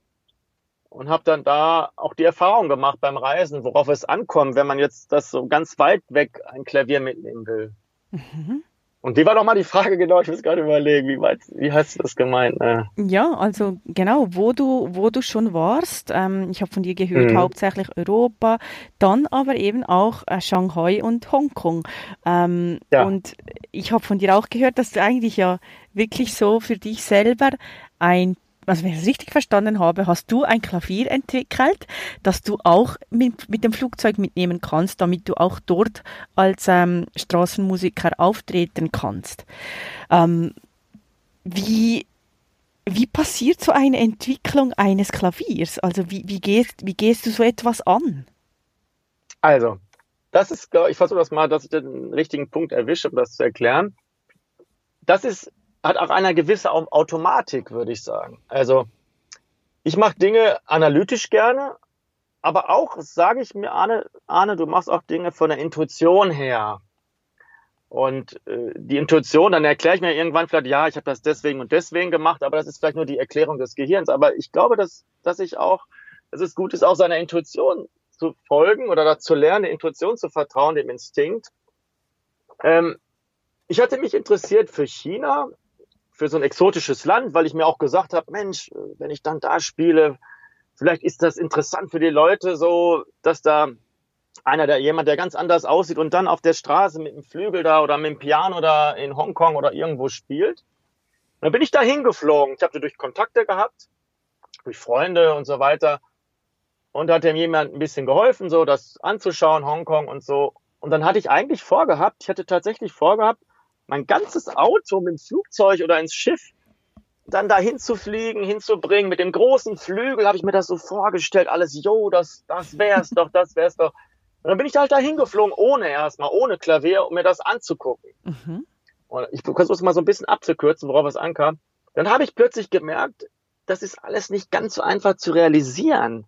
und habe dann da auch die Erfahrung gemacht beim Reisen, worauf es ankommt, wenn man jetzt das so ganz weit weg ein Klavier mitnehmen will. Mhm. Und die war doch mal die Frage, genau, ich muss gerade überlegen, wie weit, wie hast du das gemeint? Ne? Ja, also genau, wo du, wo du schon warst. Ähm, ich habe von dir gehört, mhm. hauptsächlich Europa, dann aber eben auch äh, Shanghai und Hongkong. Ähm, ja. Und ich habe von dir auch gehört, dass du eigentlich ja wirklich so für dich selber ein also wenn ich es richtig verstanden habe, hast du ein Klavier entwickelt, das du auch mit, mit dem Flugzeug mitnehmen kannst, damit du auch dort als ähm, Straßenmusiker auftreten kannst. Ähm, wie, wie passiert so eine Entwicklung eines Klaviers? Also wie, wie, gehst, wie gehst du so etwas an? Also, das ist, ich, versuche das mal, dass ich den richtigen Punkt erwische, um das zu erklären. Das ist, hat auch eine gewisse Automatik, würde ich sagen. Also, ich mache Dinge analytisch gerne, aber auch, sage ich mir, Arne, Arne, du machst auch Dinge von der Intuition her. Und äh, die Intuition, dann erkläre ich mir irgendwann vielleicht, ja, ich habe das deswegen und deswegen gemacht, aber das ist vielleicht nur die Erklärung des Gehirns. Aber ich glaube, dass, dass ich auch, dass es gut ist, auch seiner Intuition zu folgen oder zu lernen, der Intuition zu vertrauen, dem Instinkt. Ähm, ich hatte mich interessiert für China, für so ein exotisches Land, weil ich mir auch gesagt habe, Mensch, wenn ich dann da spiele, vielleicht ist das interessant für die Leute so, dass da einer, der jemand, der ganz anders aussieht und dann auf der Straße mit dem Flügel da oder mit dem Piano da in Hongkong oder irgendwo spielt. Und dann bin ich da hingeflogen. Ich habe durch Kontakte gehabt, durch Freunde und so weiter und hat dem jemand ein bisschen geholfen, so das anzuschauen, Hongkong und so. Und dann hatte ich eigentlich vorgehabt, ich hatte tatsächlich vorgehabt, mein ganzes Auto mit dem Flugzeug oder ins Schiff dann da hinzufliegen, hinzubringen. Mit dem großen Flügel habe ich mir das so vorgestellt, alles, jo, das, das wär's doch, das wär's doch. Und dann bin ich halt da hingeflogen, ohne erstmal, ohne Klavier, um mir das anzugucken. Mhm. Und ich versuche es mal so ein bisschen abzukürzen, worauf es ankam. Dann habe ich plötzlich gemerkt, das ist alles nicht ganz so einfach zu realisieren.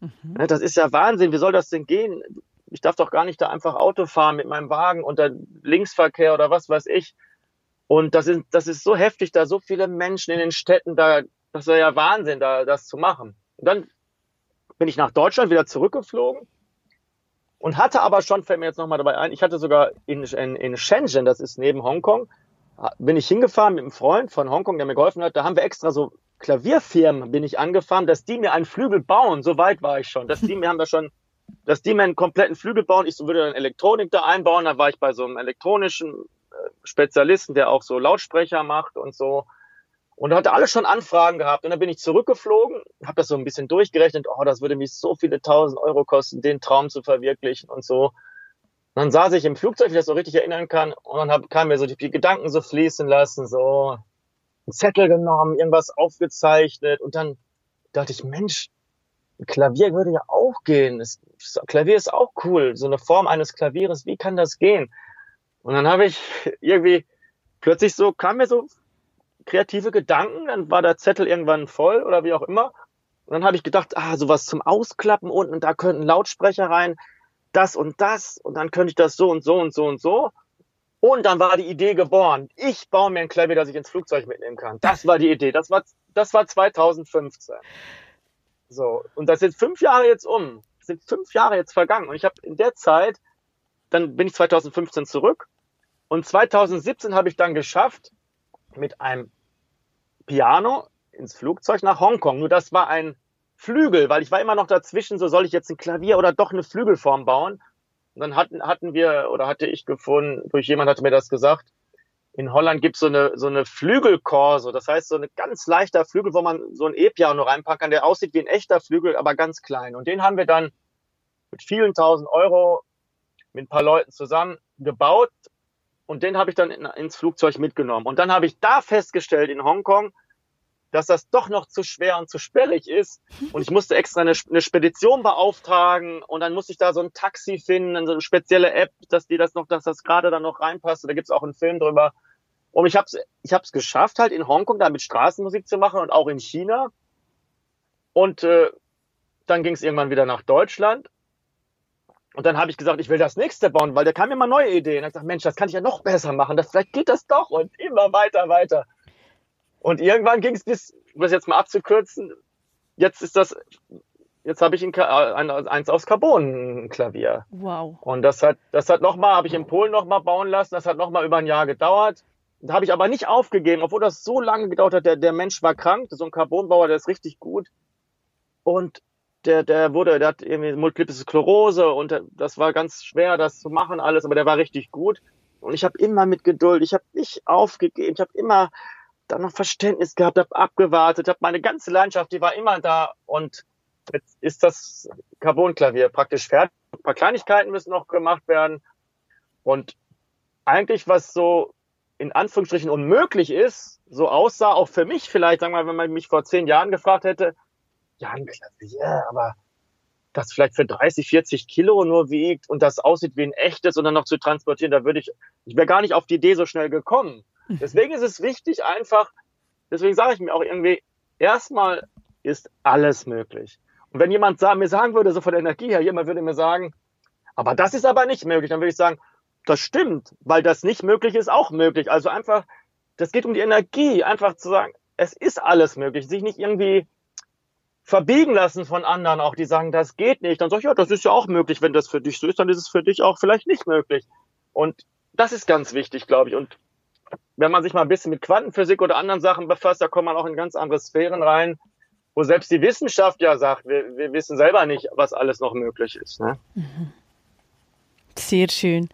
Mhm. Ne, das ist ja Wahnsinn. Wie soll das denn gehen? Ich darf doch gar nicht da einfach Auto fahren mit meinem Wagen unter Linksverkehr oder was weiß ich. Und das ist, das ist so heftig, da so viele Menschen in den Städten, da, das wäre ja Wahnsinn, da das zu machen. Und dann bin ich nach Deutschland wieder zurückgeflogen und hatte aber schon, fällt mir jetzt nochmal dabei ein, ich hatte sogar in, in, in Shenzhen, das ist neben Hongkong, bin ich hingefahren mit einem Freund von Hongkong, der mir geholfen hat. Da haben wir extra so Klavierfirmen bin ich angefahren, dass die mir einen Flügel bauen. So weit war ich schon. Dass die mir haben da schon, dass die mir einen kompletten Flügel bauen. Ich würde dann Elektronik da einbauen. Da war ich bei so einem elektronischen äh, Spezialisten, der auch so Lautsprecher macht und so. Und da hatte alles schon Anfragen gehabt. Und dann bin ich zurückgeflogen, habe das so ein bisschen durchgerechnet. Oh, das würde mich so viele tausend Euro kosten, den Traum zu verwirklichen und so. Und dann saß ich im Flugzeug, wie ich das so richtig erinnern kann. Und dann kam mir so die, die Gedanken so fließen lassen, so, einen Zettel genommen, irgendwas aufgezeichnet und dann dachte ich, Mensch, Klavier würde ja auch gehen. Das, Klavier ist auch cool. So eine Form eines Klavieres, wie kann das gehen? Und dann habe ich irgendwie plötzlich so, kam mir so kreative Gedanken, dann war der Zettel irgendwann voll oder wie auch immer. Und dann habe ich gedacht, ah, sowas zum Ausklappen unten, da könnten Lautsprecher rein, das und das, und dann könnte ich das so und so und so und so. Und dann war die Idee geboren. Ich baue mir ein Klavier, das ich ins Flugzeug mitnehmen kann. Das war die Idee. Das war, das war 2015. So. Und das sind fünf Jahre jetzt um. Das sind fünf Jahre jetzt vergangen. Und ich habe in der Zeit, dann bin ich 2015 zurück. Und 2017 habe ich dann geschafft, mit einem Piano ins Flugzeug nach Hongkong. Nur das war ein Flügel, weil ich war immer noch dazwischen, so soll ich jetzt ein Klavier oder doch eine Flügelform bauen. Und dann hatten, hatten wir oder hatte ich gefunden, durch jemand hatte mir das gesagt, in Holland gibt es so eine, so eine Flügelkorso. Das heißt, so ein ganz leichter Flügel, wo man so ein E-Piano reinpacken kann, der aussieht wie ein echter Flügel, aber ganz klein. Und den haben wir dann mit vielen tausend Euro mit ein paar Leuten zusammen gebaut. Und den habe ich dann in, ins Flugzeug mitgenommen. Und dann habe ich da festgestellt in Hongkong, dass das doch noch zu schwer und zu sperrig ist. Und ich musste extra eine, eine Spedition beauftragen und dann musste ich da so ein Taxi finden, so eine spezielle App, dass die das noch, dass das gerade dann noch reinpasst. Da gibt's auch einen Film drüber. Und ich habe es ich hab's geschafft, halt in Hongkong damit Straßenmusik zu machen und auch in China. Und äh, dann ging es irgendwann wieder nach Deutschland. Und dann habe ich gesagt, ich will das nächste bauen, weil der kam mir immer neue Ideen. Und ich gesagt, Mensch, das kann ich ja noch besser machen. Das, vielleicht geht das doch. Und immer weiter, weiter. Und irgendwann ging es bis, um das jetzt mal abzukürzen, jetzt ist das, jetzt habe ich ein, ein, eins aus Carbon ein Klavier. Wow. Und das hat, das hat nochmal, habe ich in Polen nochmal bauen lassen, das hat nochmal über ein Jahr gedauert. Da habe ich aber nicht aufgegeben, obwohl das so lange gedauert hat. Der, der Mensch war krank, so ein Carbonbauer, der ist richtig gut. Und der, der wurde, der hat irgendwie Multiple Sklerose und das war ganz schwer, das zu machen alles, aber der war richtig gut. Und ich habe immer mit Geduld, ich habe nicht aufgegeben, ich habe immer dann noch Verständnis gehabt, habe abgewartet, habe meine ganze Leidenschaft, die war immer da und jetzt ist das Carbon-Klavier praktisch fertig. Ein paar Kleinigkeiten müssen noch gemacht werden und eigentlich was so in Anführungsstrichen unmöglich ist, so aussah auch für mich vielleicht, sagen wir mal, wenn man mich vor zehn Jahren gefragt hätte, ja, ein Klavier, aber das vielleicht für 30, 40 Kilo nur wiegt und das aussieht wie ein echtes und dann noch zu transportieren, da würde ich, ich wäre gar nicht auf die Idee so schnell gekommen. Mhm. Deswegen ist es wichtig, einfach, deswegen sage ich mir auch irgendwie, erstmal ist alles möglich. Und wenn jemand mir sagen würde, so von der Energie her, jemand würde mir sagen, aber das ist aber nicht möglich, dann würde ich sagen, das stimmt, weil das nicht möglich ist, auch möglich. Also einfach, das geht um die Energie, einfach zu sagen, es ist alles möglich, sich nicht irgendwie verbiegen lassen von anderen auch, die sagen, das geht nicht. Dann sag ich, ja, das ist ja auch möglich. Wenn das für dich so ist, dann ist es für dich auch vielleicht nicht möglich. Und das ist ganz wichtig, glaube ich. Und wenn man sich mal ein bisschen mit Quantenphysik oder anderen Sachen befasst, da kommt man auch in ganz andere Sphären rein, wo selbst die Wissenschaft ja sagt, wir, wir wissen selber nicht, was alles noch möglich ist. Ne? Mhm. Sehr schön.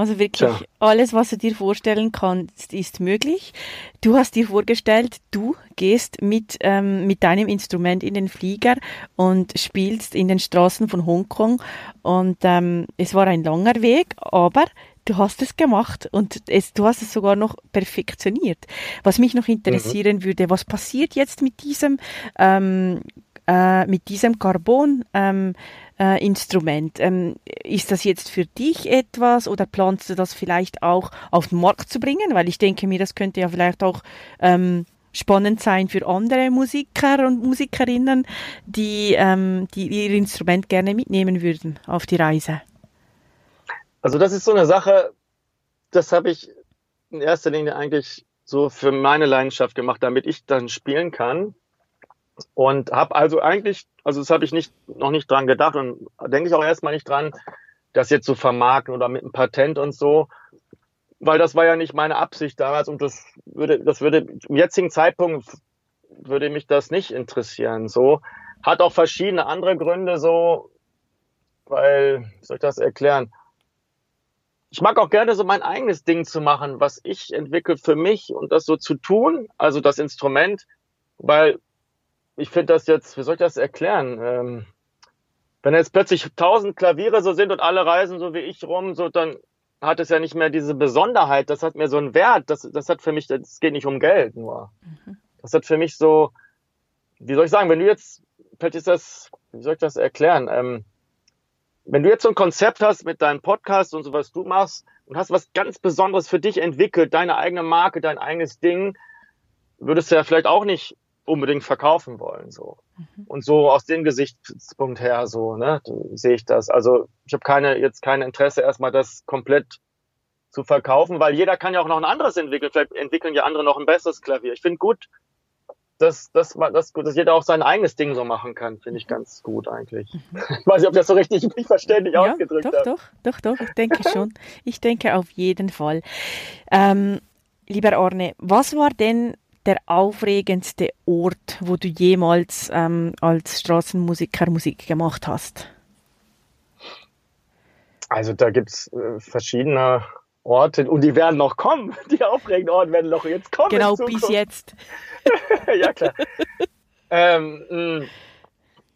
Also wirklich Tja. alles, was du dir vorstellen kannst, ist möglich. Du hast dir vorgestellt, du gehst mit, ähm, mit deinem Instrument in den Flieger und spielst in den Straßen von Hongkong. Und ähm, es war ein langer Weg, aber du hast es gemacht und es, du hast es sogar noch perfektioniert. Was mich noch interessieren mhm. würde, was passiert jetzt mit diesem, ähm, äh, mit diesem Carbon? Ähm, äh, Instrument. Ähm, ist das jetzt für dich etwas oder planst du das vielleicht auch auf den Markt zu bringen? Weil ich denke mir, das könnte ja vielleicht auch ähm, spannend sein für andere Musiker und Musikerinnen, die, ähm, die ihr Instrument gerne mitnehmen würden auf die Reise. Also das ist so eine Sache, das habe ich in erster Linie eigentlich so für meine Leidenschaft gemacht, damit ich dann spielen kann. Und habe also eigentlich, also das habe ich nicht, noch nicht dran gedacht und denke ich auch erstmal nicht dran, das jetzt zu vermarkten oder mit einem Patent und so, weil das war ja nicht meine Absicht damals und das würde, das würde im jetzigen Zeitpunkt würde mich das nicht interessieren. So hat auch verschiedene andere Gründe so, weil, wie soll ich das erklären? Ich mag auch gerne so mein eigenes Ding zu machen, was ich entwickle für mich und das so zu tun, also das Instrument, weil ich finde das jetzt, wie soll ich das erklären? Ähm, wenn jetzt plötzlich tausend Klaviere so sind und alle reisen so wie ich rum, so dann hat es ja nicht mehr diese Besonderheit. Das hat mir so einen Wert. Das, das hat für mich, es geht nicht um Geld nur. Mhm. Das hat für mich so, wie soll ich sagen, wenn du jetzt, vielleicht ist das, wie soll ich das erklären? Ähm, wenn du jetzt so ein Konzept hast mit deinem Podcast und so, was du machst und hast was ganz Besonderes für dich entwickelt, deine eigene Marke, dein eigenes Ding, würdest du ja vielleicht auch nicht unbedingt verkaufen wollen. So. Mhm. Und so aus dem Gesichtspunkt her, so, ne, sehe ich das. Also ich habe keine, jetzt kein Interesse, erstmal das komplett zu verkaufen, weil jeder kann ja auch noch ein anderes entwickeln. Vielleicht entwickeln ja andere noch ein besseres Klavier. Ich finde gut, dass, dass, dass, dass jeder auch sein eigenes Ding so machen kann, finde ich ganz gut eigentlich. Mhm. Ich weiß nicht, ob das so richtig nicht verständlich ja, ausgedrückt doch, Doch, doch, doch, ich denke schon. Ich denke auf jeden Fall. Ähm, lieber Arne, was war denn der aufregendste Ort, wo du jemals ähm, als Straßenmusiker Musik gemacht hast? Also da gibt es äh, verschiedene Orte und die werden noch kommen. Die aufregenden Orte werden noch jetzt kommen. Genau, bis jetzt. ja, klar. ähm, mm,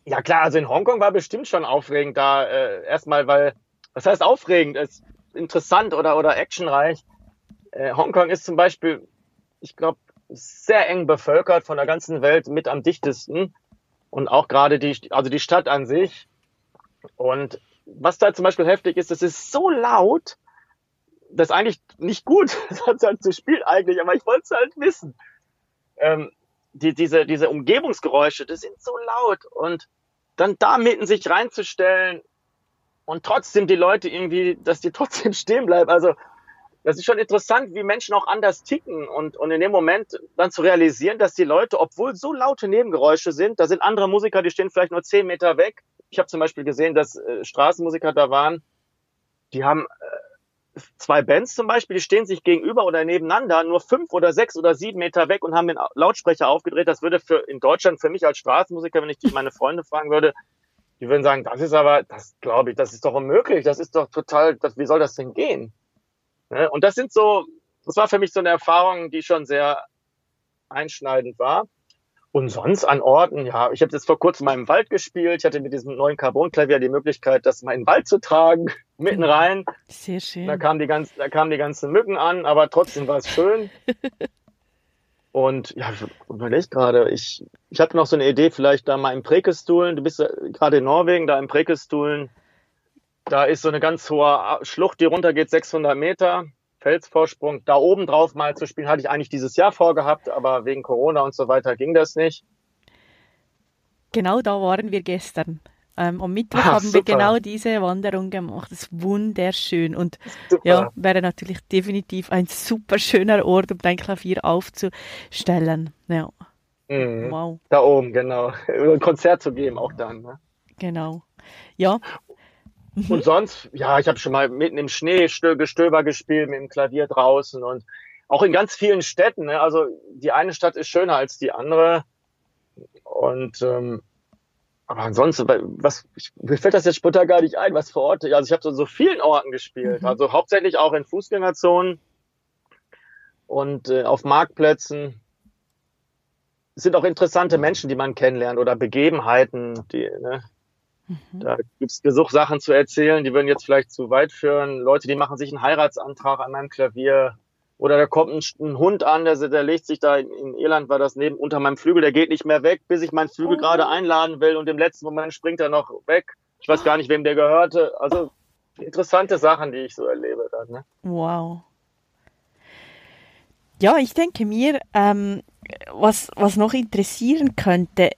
ja, klar, also in Hongkong war bestimmt schon aufregend da. Äh, erstmal, weil, was heißt aufregend? Ist interessant oder, oder actionreich. Äh, Hongkong ist zum Beispiel, ich glaube, sehr eng bevölkert von der ganzen Welt mit am dichtesten und auch gerade die, also die Stadt an sich. Und was da zum Beispiel heftig ist, es ist so laut, das ist eigentlich nicht gut, das halt zu spielen eigentlich, aber ich wollte es halt wissen. Ähm, die, diese, diese Umgebungsgeräusche, das sind so laut und dann da mitten sich reinzustellen und trotzdem die Leute irgendwie, dass die trotzdem stehen bleiben. Also das ist schon interessant, wie Menschen auch anders ticken und, und in dem Moment dann zu realisieren, dass die Leute, obwohl so laute Nebengeräusche sind, da sind andere Musiker, die stehen vielleicht nur zehn Meter weg. Ich habe zum Beispiel gesehen, dass äh, Straßenmusiker da waren, die haben äh, zwei Bands zum Beispiel, die stehen sich gegenüber oder nebeneinander, nur fünf oder sechs oder sieben Meter weg und haben den Lautsprecher aufgedreht. Das würde für in Deutschland für mich als Straßenmusiker, wenn ich die meine Freunde fragen würde, die würden sagen, das ist aber, das glaube ich, das ist doch unmöglich, das ist doch total, das, wie soll das denn gehen? Ne? Und das sind so, das war für mich so eine Erfahrung, die schon sehr einschneidend war. Und sonst an Orten, ja, ich habe jetzt vor kurzem mal im Wald gespielt. Ich hatte mit diesem neuen Carbon-Klavier die Möglichkeit, das mal in den Wald zu tragen, mitten rein. Sehr schön. Da kamen die ganzen, da kamen die ganzen Mücken an, aber trotzdem war es schön. Und ja, ich überlege gerade, ich, ich hatte noch so eine Idee, vielleicht da mal im Prekestuhlen, du bist gerade in Norwegen, da im Prekestuhlen, da ist so eine ganz hohe Schlucht, die runtergeht 600 Meter, Felsvorsprung. Da oben drauf mal zu spielen, hatte ich eigentlich dieses Jahr vorgehabt, aber wegen Corona und so weiter ging das nicht. Genau da waren wir gestern. Ähm, am Mittwoch ah, haben super. wir genau diese Wanderung gemacht. Das ist wunderschön und super. ja, wäre natürlich definitiv ein super schöner Ort, um dein Klavier aufzustellen. Ja. Mhm. Wow. Da oben, genau. Ein Konzert zu geben, auch dann. Ne? Genau. Ja. Mhm. Und sonst, ja, ich habe schon mal mitten im Schnee Gestöber gespielt mit dem Klavier draußen und auch in ganz vielen Städten. Ne? Also die eine Stadt ist schöner als die andere. Und ähm, aber ansonsten, was, ich, mir fällt das jetzt spontan gar nicht ein, was vor Ort. Also ich habe so, so vielen Orten gespielt. Mhm. Also hauptsächlich auch in Fußgängerzonen und äh, auf Marktplätzen. Es sind auch interessante Menschen, die man kennenlernt oder Begebenheiten, die, ne? Mhm. Da gibt's genug Sachen zu erzählen, die würden jetzt vielleicht zu weit führen. Leute, die machen sich einen Heiratsantrag an meinem Klavier. Oder da kommt ein, ein Hund an, der, der legt sich da, in, in, Irland war das neben, unter meinem Flügel, der geht nicht mehr weg, bis ich meinen Flügel oh. gerade einladen will und im letzten Moment springt er noch weg. Ich weiß gar nicht, wem der gehörte. Also interessante Sachen, die ich so erlebe dann. Ne? Wow. Ja, ich denke mir, ähm, was, was noch interessieren könnte,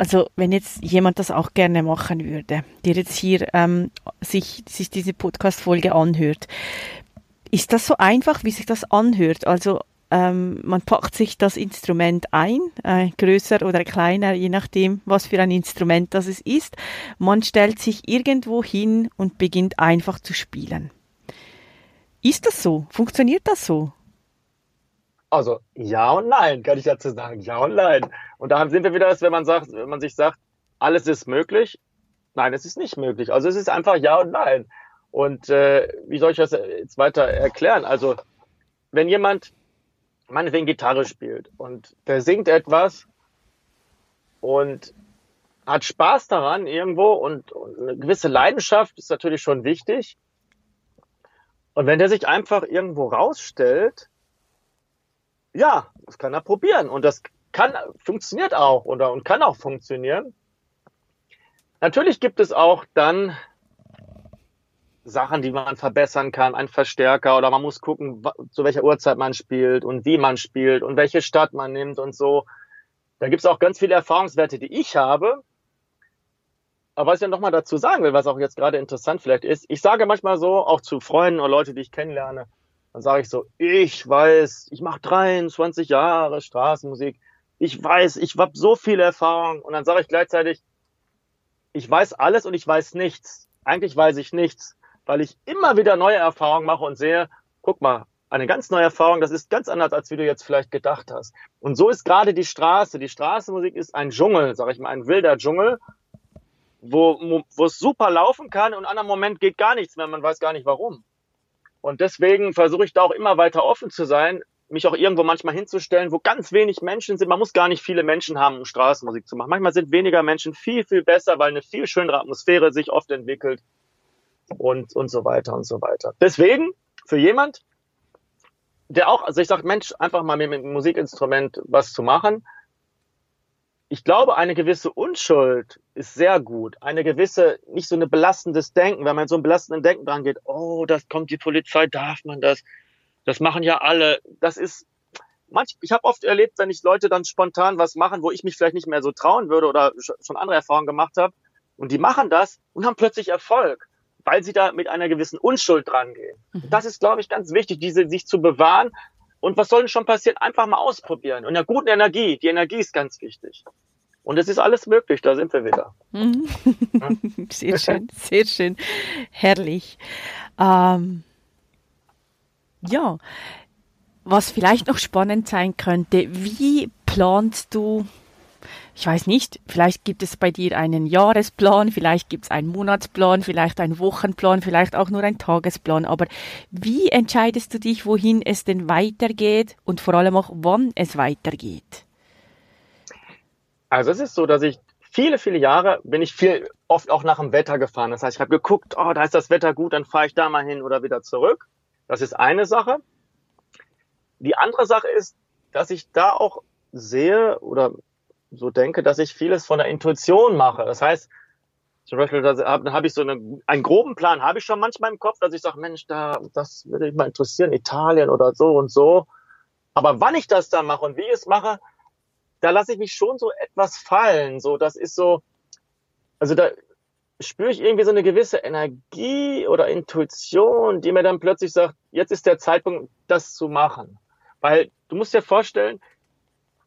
also wenn jetzt jemand das auch gerne machen würde, der jetzt hier ähm, sich, sich diese Podcast-Folge anhört, ist das so einfach, wie sich das anhört? Also ähm, man packt sich das Instrument ein, äh, größer oder kleiner, je nachdem, was für ein Instrument das es ist. Man stellt sich irgendwo hin und beginnt einfach zu spielen. Ist das so? Funktioniert das so? Also ja und nein, kann ich dazu sagen. Ja und nein. Und da sind wir wieder, wenn man sagt, wenn man sich sagt, alles ist möglich. Nein, es ist nicht möglich. Also es ist einfach ja und nein. Und äh, wie soll ich das jetzt weiter erklären? Also, wenn jemand meinetwegen Gitarre spielt und der singt etwas und hat Spaß daran irgendwo und, und eine gewisse Leidenschaft ist natürlich schon wichtig. Und wenn der sich einfach irgendwo rausstellt, ja, das kann er probieren und das kann funktioniert auch oder und kann auch funktionieren. Natürlich gibt es auch dann Sachen, die man verbessern kann, ein Verstärker oder man muss gucken, zu welcher Uhrzeit man spielt und wie man spielt und welche Stadt man nimmt und so. Da gibt es auch ganz viele Erfahrungswerte, die ich habe. Aber was ich ja nochmal dazu sagen will, was auch jetzt gerade interessant vielleicht ist, ich sage manchmal so, auch zu Freunden oder Leute, die ich kennenlerne, dann sage ich so, ich weiß, ich mache 23 Jahre Straßenmusik, ich weiß, ich habe so viel Erfahrung und dann sage ich gleichzeitig, ich weiß alles und ich weiß nichts. Eigentlich weiß ich nichts weil ich immer wieder neue Erfahrungen mache und sehe, guck mal, eine ganz neue Erfahrung, das ist ganz anders, als wie du jetzt vielleicht gedacht hast. Und so ist gerade die Straße. Die Straßenmusik ist ein Dschungel, sag ich mal, ein wilder Dschungel, wo, wo es super laufen kann und an einem Moment geht gar nichts mehr, man weiß gar nicht warum. Und deswegen versuche ich da auch immer weiter offen zu sein, mich auch irgendwo manchmal hinzustellen, wo ganz wenig Menschen sind. Man muss gar nicht viele Menschen haben, um Straßenmusik zu machen. Manchmal sind weniger Menschen viel, viel besser, weil eine viel schönere Atmosphäre sich oft entwickelt und, und so weiter und so weiter. Deswegen, für jemand, der auch, also ich sage, Mensch, einfach mal mit, mit einem Musikinstrument was zu machen, ich glaube, eine gewisse Unschuld ist sehr gut. Eine gewisse, nicht so eine belastendes Denken, wenn man so ein belastendes Denken dran geht, oh, das kommt die Polizei, darf man das? Das machen ja alle. Das ist, manch, ich habe oft erlebt, wenn ich Leute dann spontan was machen, wo ich mich vielleicht nicht mehr so trauen würde oder schon andere Erfahrungen gemacht habe, und die machen das und haben plötzlich Erfolg weil sie da mit einer gewissen Unschuld drangehen. Mhm. Das ist, glaube ich, ganz wichtig, diese sich zu bewahren. Und was soll denn schon passieren? Einfach mal ausprobieren. Und der guten Energie, die Energie ist ganz wichtig. Und es ist alles möglich, da sind wir wieder. Mhm. sehr schön, sehr schön. Herrlich. Ähm, ja, was vielleicht noch spannend sein könnte, wie planst du ich weiß nicht, vielleicht gibt es bei dir einen Jahresplan, vielleicht gibt es einen Monatsplan, vielleicht einen Wochenplan, vielleicht auch nur einen Tagesplan. Aber wie entscheidest du dich, wohin es denn weitergeht und vor allem auch, wann es weitergeht? Also es ist so, dass ich viele, viele Jahre bin ich viel oft auch nach dem Wetter gefahren. Das heißt, ich habe geguckt, oh, da ist das Wetter gut, dann fahre ich da mal hin oder wieder zurück. Das ist eine Sache. Die andere Sache ist, dass ich da auch sehe oder so denke, dass ich vieles von der Intuition mache. Das heißt, zum Beispiel, habe hab ich so eine, einen groben Plan, habe ich schon manchmal im Kopf, dass ich sage, Mensch, da, das würde mich mal interessieren, Italien oder so und so. Aber wann ich das dann mache und wie ich es mache, da lasse ich mich schon so etwas fallen. So, das ist so, also da spüre ich irgendwie so eine gewisse Energie oder Intuition, die mir dann plötzlich sagt, jetzt ist der Zeitpunkt, das zu machen. Weil du musst dir vorstellen,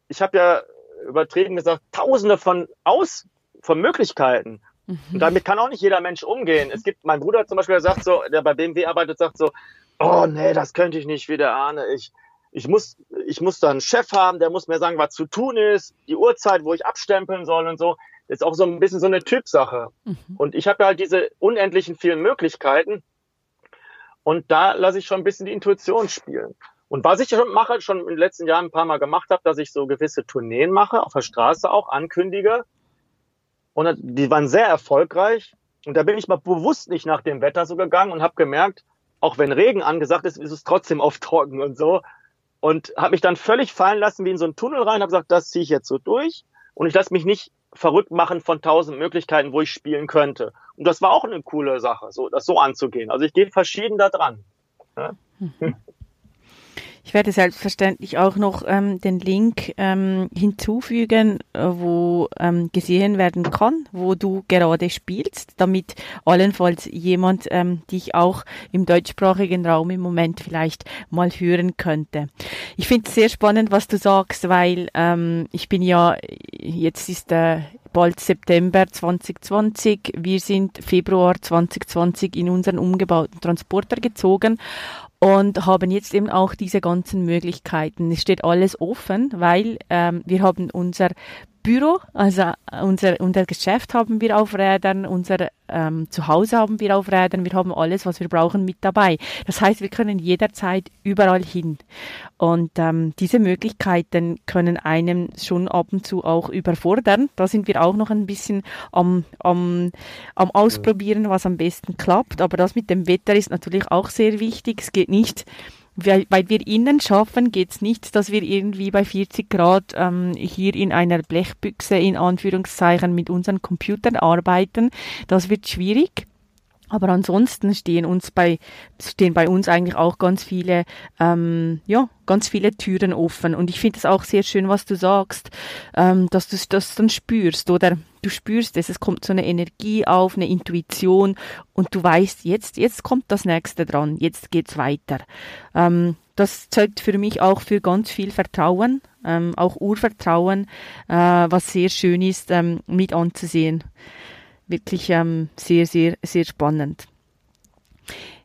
ich habe ja übertrieben gesagt, tausende von Aus, von Möglichkeiten. Mhm. Und damit kann auch nicht jeder Mensch umgehen. Es gibt, mein Bruder zum Beispiel, der sagt so, der bei BMW arbeitet, sagt so, oh nee, das könnte ich nicht wie der Ahne. Ich, ich muss, ich muss da einen Chef haben, der muss mir sagen, was zu tun ist, die Uhrzeit, wo ich abstempeln soll und so. Das ist auch so ein bisschen so eine Typsache. Mhm. Und ich habe halt diese unendlichen vielen Möglichkeiten. Und da lasse ich schon ein bisschen die Intuition spielen. Und was ich schon mache, schon in den letzten Jahren ein paar Mal gemacht habe, dass ich so gewisse Tourneen mache, auf der Straße auch ankündige. Und die waren sehr erfolgreich. Und da bin ich mal bewusst nicht nach dem Wetter so gegangen und habe gemerkt, auch wenn Regen angesagt ist, ist es trotzdem oft trocken und so. Und habe mich dann völlig fallen lassen wie in so einen Tunnel rein, habe gesagt, das ziehe ich jetzt so durch. Und ich lasse mich nicht verrückt machen von tausend Möglichkeiten, wo ich spielen könnte. Und das war auch eine coole Sache, so das so anzugehen. Also ich gehe verschieden da dran. Ja? Ich werde selbstverständlich auch noch ähm, den Link ähm, hinzufügen, äh, wo ähm, gesehen werden kann, wo du gerade spielst, damit allenfalls jemand ähm, dich auch im deutschsprachigen Raum im Moment vielleicht mal hören könnte. Ich finde es sehr spannend, was du sagst, weil ähm, ich bin ja, jetzt ist der äh, bald September 2020. Wir sind Februar 2020 in unseren umgebauten Transporter gezogen und haben jetzt eben auch diese ganzen Möglichkeiten. Es steht alles offen, weil ähm, wir haben unser Büro, also unser, unser Geschäft haben wir auf Rädern, unser ähm, Zuhause haben wir auf Rädern, wir haben alles, was wir brauchen, mit dabei. Das heißt, wir können jederzeit überall hin. Und ähm, diese Möglichkeiten können einem schon ab und zu auch überfordern. Da sind wir auch noch ein bisschen am, am, am Ausprobieren, was am besten klappt. Aber das mit dem Wetter ist natürlich auch sehr wichtig. Es geht nicht weil, wir innen schaffen, geht's nicht, dass wir irgendwie bei 40 Grad ähm, hier in einer Blechbüchse in Anführungszeichen mit unseren Computern arbeiten. Das wird schwierig. Aber ansonsten stehen uns bei, stehen bei uns eigentlich auch ganz viele, ähm, ja, ganz viele Türen offen. Und ich finde es auch sehr schön, was du sagst, ähm, dass du das dann spürst oder du spürst es, es kommt so eine Energie auf, eine Intuition und du weißt, jetzt, jetzt kommt das nächste dran, jetzt geht's weiter. Ähm, das zeugt für mich auch für ganz viel Vertrauen, ähm, auch Urvertrauen, äh, was sehr schön ist, ähm, mit anzusehen wirklich ähm, sehr, sehr, sehr spannend.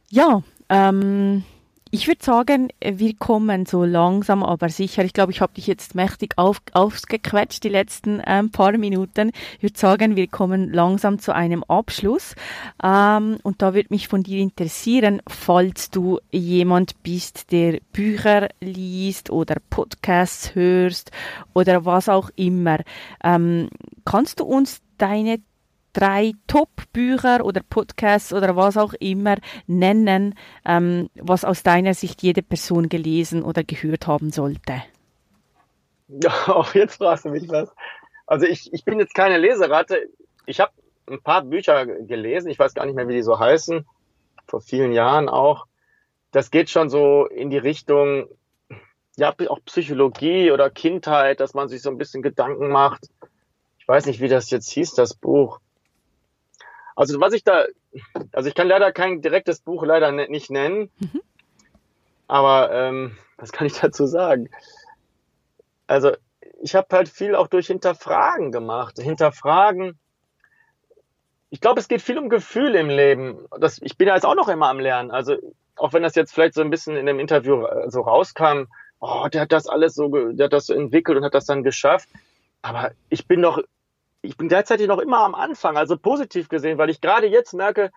Ja, ähm, ich würde sagen, wir kommen so langsam, aber sicher. Ich glaube, ich habe dich jetzt mächtig auf, ausgequetscht die letzten ähm, paar Minuten. Ich würde sagen, wir kommen langsam zu einem Abschluss. Ähm, und da würde mich von dir interessieren, falls du jemand bist, der Bücher liest oder Podcasts hörst oder was auch immer. Ähm, kannst du uns deine drei Top-Bücher oder Podcasts oder was auch immer nennen, ähm, was aus deiner Sicht jede Person gelesen oder gehört haben sollte? Ja, auch jetzt fragst du mich was. Also ich, ich bin jetzt keine Leseratte. Ich habe ein paar Bücher gelesen, ich weiß gar nicht mehr, wie die so heißen, vor vielen Jahren auch. Das geht schon so in die Richtung, ja, auch Psychologie oder Kindheit, dass man sich so ein bisschen Gedanken macht. Ich weiß nicht, wie das jetzt hieß, das Buch. Also was ich da, also ich kann leider kein direktes Buch leider ne, nicht nennen, mhm. aber ähm, was kann ich dazu sagen? Also ich habe halt viel auch durch Hinterfragen gemacht. Hinterfragen. Ich glaube, es geht viel um Gefühl im Leben. Das, ich bin ja jetzt auch noch immer am Lernen. Also auch wenn das jetzt vielleicht so ein bisschen in dem Interview so rauskam, oh, der hat das alles so, der hat das so entwickelt und hat das dann geschafft. aber ich bin noch, ich bin gleichzeitig noch immer am Anfang, also positiv gesehen, weil ich gerade jetzt merke,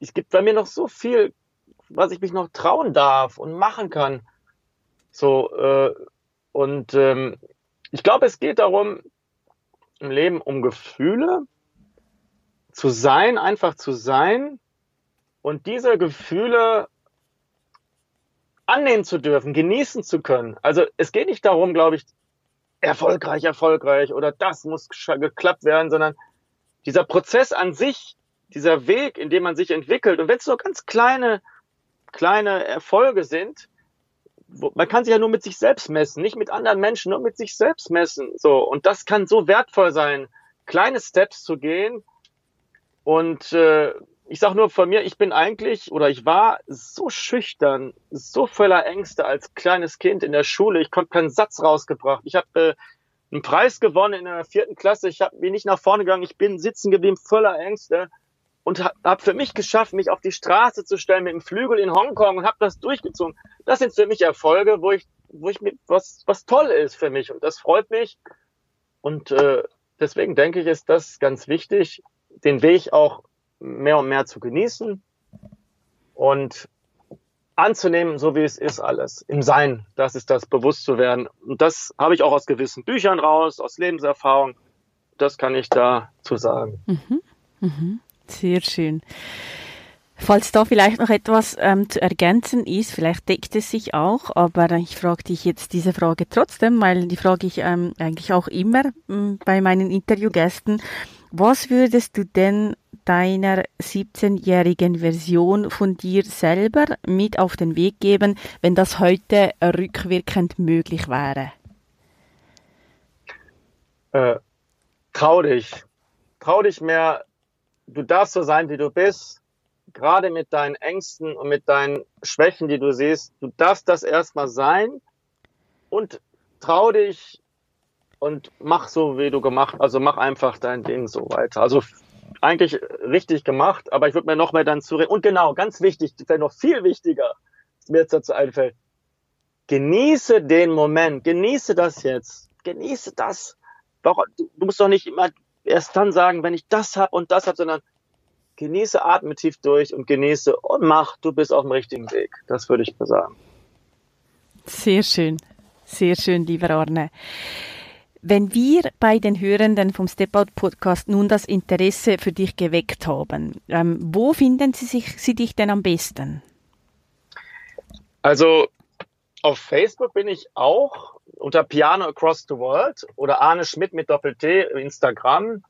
es gibt bei mir noch so viel, was ich mich noch trauen darf und machen kann. So, äh, und ähm, ich glaube, es geht darum, im Leben um Gefühle, zu sein, einfach zu sein und diese Gefühle annehmen zu dürfen, genießen zu können. Also es geht nicht darum, glaube ich, erfolgreich, erfolgreich oder das muss geklappt werden, sondern dieser Prozess an sich, dieser Weg, in dem man sich entwickelt und wenn es so ganz kleine, kleine Erfolge sind, man kann sich ja nur mit sich selbst messen, nicht mit anderen Menschen, nur mit sich selbst messen. So und das kann so wertvoll sein, kleine Steps zu gehen und äh, ich sage nur von mir, ich bin eigentlich oder ich war so schüchtern, so voller Ängste als kleines Kind in der Schule. Ich konnte keinen Satz rausgebracht. Ich habe äh, einen Preis gewonnen in der vierten Klasse. Ich habe bin nicht nach vorne gegangen. Ich bin sitzen geblieben voller Ängste und habe hab für mich geschafft, mich auf die Straße zu stellen mit dem Flügel in Hongkong und habe das durchgezogen. Das sind für mich Erfolge, wo ich, wo ich mit was was toll ist für mich und das freut mich. Und äh, deswegen denke ich, ist das ganz wichtig, den Weg auch mehr und mehr zu genießen und anzunehmen, so wie es ist alles, im Sein, das ist das, bewusst zu werden. Und das habe ich auch aus gewissen Büchern raus, aus Lebenserfahrung. Das kann ich dazu sagen. Mhm. Mhm. Sehr schön. Falls da vielleicht noch etwas ähm, zu ergänzen ist, vielleicht deckt es sich auch, aber ich frage dich jetzt diese Frage trotzdem, weil die frage ich ähm, eigentlich auch immer ähm, bei meinen Interviewgästen. Was würdest du denn deiner 17-jährigen Version von dir selber mit auf den Weg geben, wenn das heute rückwirkend möglich wäre? Äh, trau dich. Trau dich mehr. Du darfst so sein, wie du bist. Gerade mit deinen Ängsten und mit deinen Schwächen, die du siehst. Du darfst das erstmal sein und trau dich und mach so, wie du gemacht, also mach einfach dein Ding so weiter. Also eigentlich richtig gemacht, aber ich würde mir noch mehr dann zureden. Und genau, ganz wichtig, vielleicht noch viel wichtiger, was mir jetzt dazu einfällt. Genieße den Moment, genieße das jetzt, genieße das. Du musst doch nicht immer erst dann sagen, wenn ich das hab und das hab, sondern genieße, atme tief durch und genieße und mach, du bist auf dem richtigen Weg. Das würde ich sagen. Sehr schön, sehr schön, lieber Arne. Wenn wir bei den Hörenden vom Step Out Podcast nun das Interesse für dich geweckt haben, ähm, wo finden sie, sich, sie dich denn am besten? Also auf Facebook bin ich auch unter Piano Across the World oder Arne Schmidt mit Doppel-T, Instagram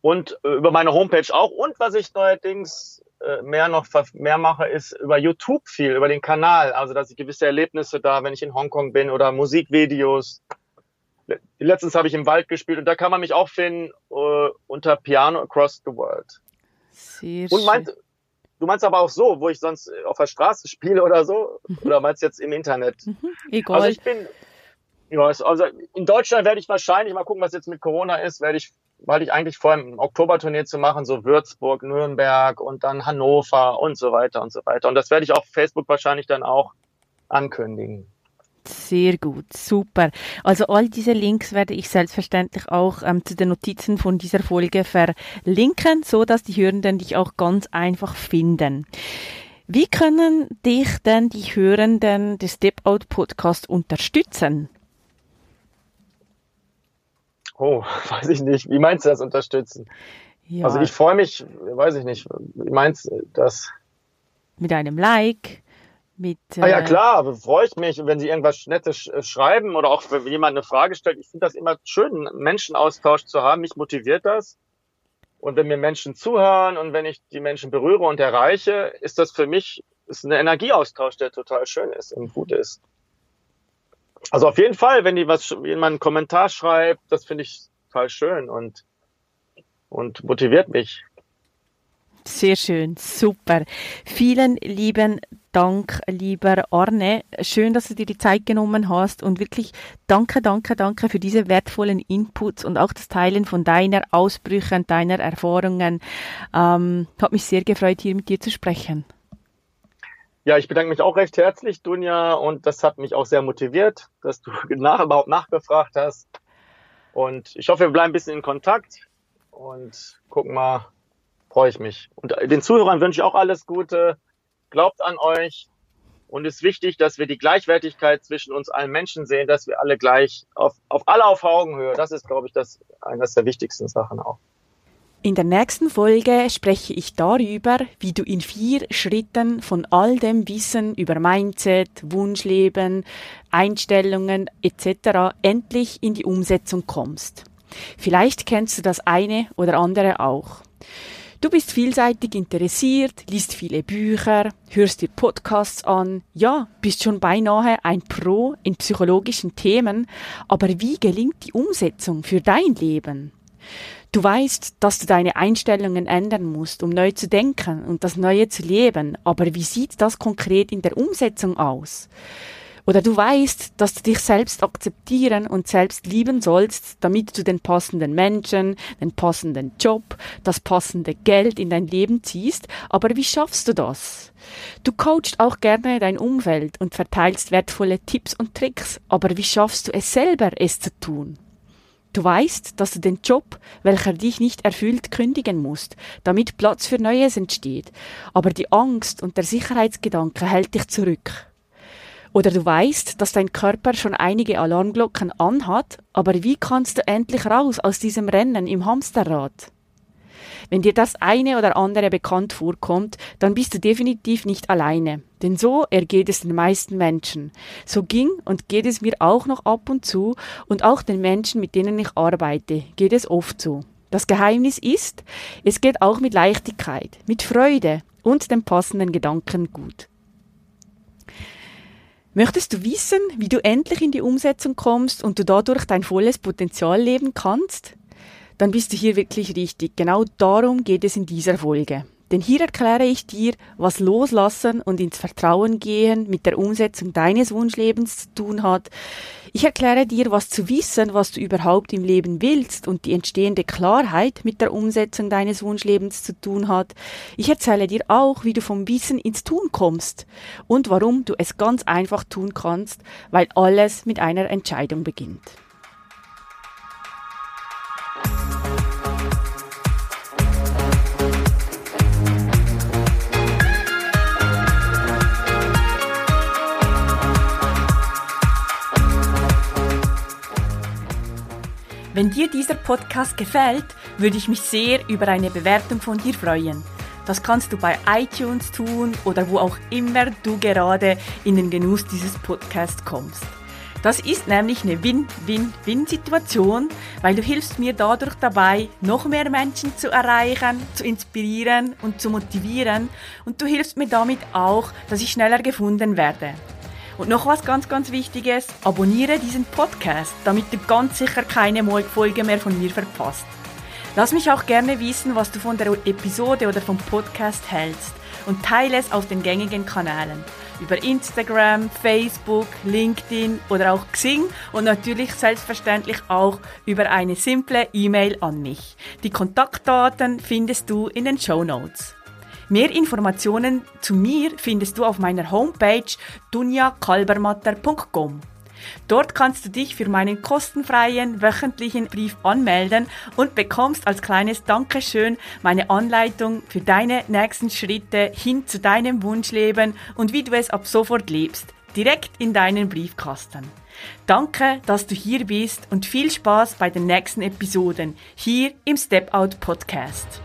und äh, über meine Homepage auch. Und was ich neuerdings äh, mehr noch mehr mache, ist über YouTube viel, über den Kanal. Also, dass ich gewisse Erlebnisse da, wenn ich in Hongkong bin oder Musikvideos letztens habe ich im Wald gespielt und da kann man mich auch finden uh, unter Piano Across the World. Sehr und meinst, du meinst aber auch so, wo ich sonst auf der Straße spiele oder so? Mhm. Oder meinst du jetzt im Internet? Mhm. Egal. Also ich bin, ja, also in Deutschland werde ich wahrscheinlich, mal gucken, was jetzt mit Corona ist, werde ich, weil ich eigentlich vor einem Oktobertournee zu machen, so Würzburg, Nürnberg und dann Hannover und so weiter und so weiter. Und das werde ich auf Facebook wahrscheinlich dann auch ankündigen. Sehr gut, super. Also all diese Links werde ich selbstverständlich auch ähm, zu den Notizen von dieser Folge verlinken, so dass die Hörenden dich auch ganz einfach finden. Wie können dich denn die Hörenden des Step Out Podcast unterstützen? Oh, weiß ich nicht. Wie meinst du das unterstützen? Ja. Also ich freue mich, weiß ich nicht. Wie meinst du das? Mit einem Like, mit, äh ah ja, klar, freue ich mich, wenn Sie irgendwas Nettes äh, schreiben oder auch wenn jemand eine Frage stellt. Ich finde das immer schön, einen Menschenaustausch zu haben. Mich motiviert das. Und wenn mir Menschen zuhören und wenn ich die Menschen berühre und erreiche, ist das für mich ist ein Energieaustausch, der total schön ist und gut ist. Also auf jeden Fall, wenn die was, jemand einen Kommentar schreibt, das finde ich total schön und, und motiviert mich. Sehr schön, super. Vielen lieben Dank, lieber Arne. Schön, dass du dir die Zeit genommen hast und wirklich danke, danke, danke für diese wertvollen Inputs und auch das Teilen von deiner Ausbrüche und deiner Erfahrungen. Ähm, hat mich sehr gefreut, hier mit dir zu sprechen. Ja, ich bedanke mich auch recht herzlich, Dunja, und das hat mich auch sehr motiviert, dass du nach, überhaupt nachgefragt hast. Und ich hoffe, wir bleiben ein bisschen in Kontakt und gucken mal, freue ich mich. Und den Zuhörern wünsche ich auch alles Gute. Glaubt an euch. Und es ist wichtig, dass wir die Gleichwertigkeit zwischen uns allen Menschen sehen, dass wir alle gleich auf, auf alle auf Augenhöhe. Das ist, glaube ich, das eines der wichtigsten Sachen auch. In der nächsten Folge spreche ich darüber, wie du in vier Schritten von all dem Wissen über Mindset, Wunschleben, Einstellungen etc. endlich in die Umsetzung kommst. Vielleicht kennst du das eine oder andere auch. Du bist vielseitig interessiert, liest viele Bücher, hörst dir Podcasts an, ja, bist schon beinahe ein Pro in psychologischen Themen, aber wie gelingt die Umsetzung für dein Leben? Du weißt, dass du deine Einstellungen ändern musst, um neu zu denken und das Neue zu leben, aber wie sieht das konkret in der Umsetzung aus? Oder du weißt, dass du dich selbst akzeptieren und selbst lieben sollst, damit du den passenden Menschen, den passenden Job, das passende Geld in dein Leben ziehst, aber wie schaffst du das? Du coachst auch gerne dein Umfeld und verteilst wertvolle Tipps und Tricks, aber wie schaffst du es selber, es zu tun? Du weißt, dass du den Job, welcher dich nicht erfüllt, kündigen musst, damit Platz für Neues entsteht. Aber die Angst und der Sicherheitsgedanke hält dich zurück. Oder du weißt, dass dein Körper schon einige Alarmglocken anhat, aber wie kannst du endlich raus aus diesem Rennen im Hamsterrad? Wenn dir das eine oder andere bekannt vorkommt, dann bist du definitiv nicht alleine. Denn so ergeht es den meisten Menschen. So ging und geht es mir auch noch ab und zu und auch den Menschen, mit denen ich arbeite, geht es oft so. Das Geheimnis ist, es geht auch mit Leichtigkeit, mit Freude und dem passenden Gedanken gut. Möchtest du wissen, wie du endlich in die Umsetzung kommst und du dadurch dein volles Potenzial leben kannst? dann bist du hier wirklich richtig. Genau darum geht es in dieser Folge. Denn hier erkläre ich dir, was Loslassen und ins Vertrauen gehen mit der Umsetzung deines Wunschlebens zu tun hat. Ich erkläre dir, was zu wissen, was du überhaupt im Leben willst und die entstehende Klarheit mit der Umsetzung deines Wunschlebens zu tun hat. Ich erzähle dir auch, wie du vom Wissen ins Tun kommst und warum du es ganz einfach tun kannst, weil alles mit einer Entscheidung beginnt. Wenn dir dieser Podcast gefällt, würde ich mich sehr über eine Bewertung von dir freuen. Das kannst du bei iTunes tun oder wo auch immer du gerade in den Genuss dieses Podcasts kommst. Das ist nämlich eine Win-Win-Win-Situation, weil du hilfst mir dadurch dabei, noch mehr Menschen zu erreichen, zu inspirieren und zu motivieren und du hilfst mir damit auch, dass ich schneller gefunden werde. Und noch was ganz, ganz Wichtiges, abonniere diesen Podcast, damit du ganz sicher keine Folge mehr von mir verpasst. Lass mich auch gerne wissen, was du von der Episode oder vom Podcast hältst und teile es auf den gängigen Kanälen. Über Instagram, Facebook, LinkedIn oder auch Xing und natürlich selbstverständlich auch über eine simple E-Mail an mich. Die Kontaktdaten findest du in den Show Notes. Mehr Informationen zu mir findest du auf meiner Homepage dunjakalbermatter.com. Dort kannst du dich für meinen kostenfreien wöchentlichen Brief anmelden und bekommst als kleines Dankeschön meine Anleitung für deine nächsten Schritte hin zu deinem Wunschleben und wie du es ab sofort lebst, direkt in deinen Briefkasten. Danke, dass du hier bist und viel Spaß bei den nächsten Episoden hier im Step Out Podcast.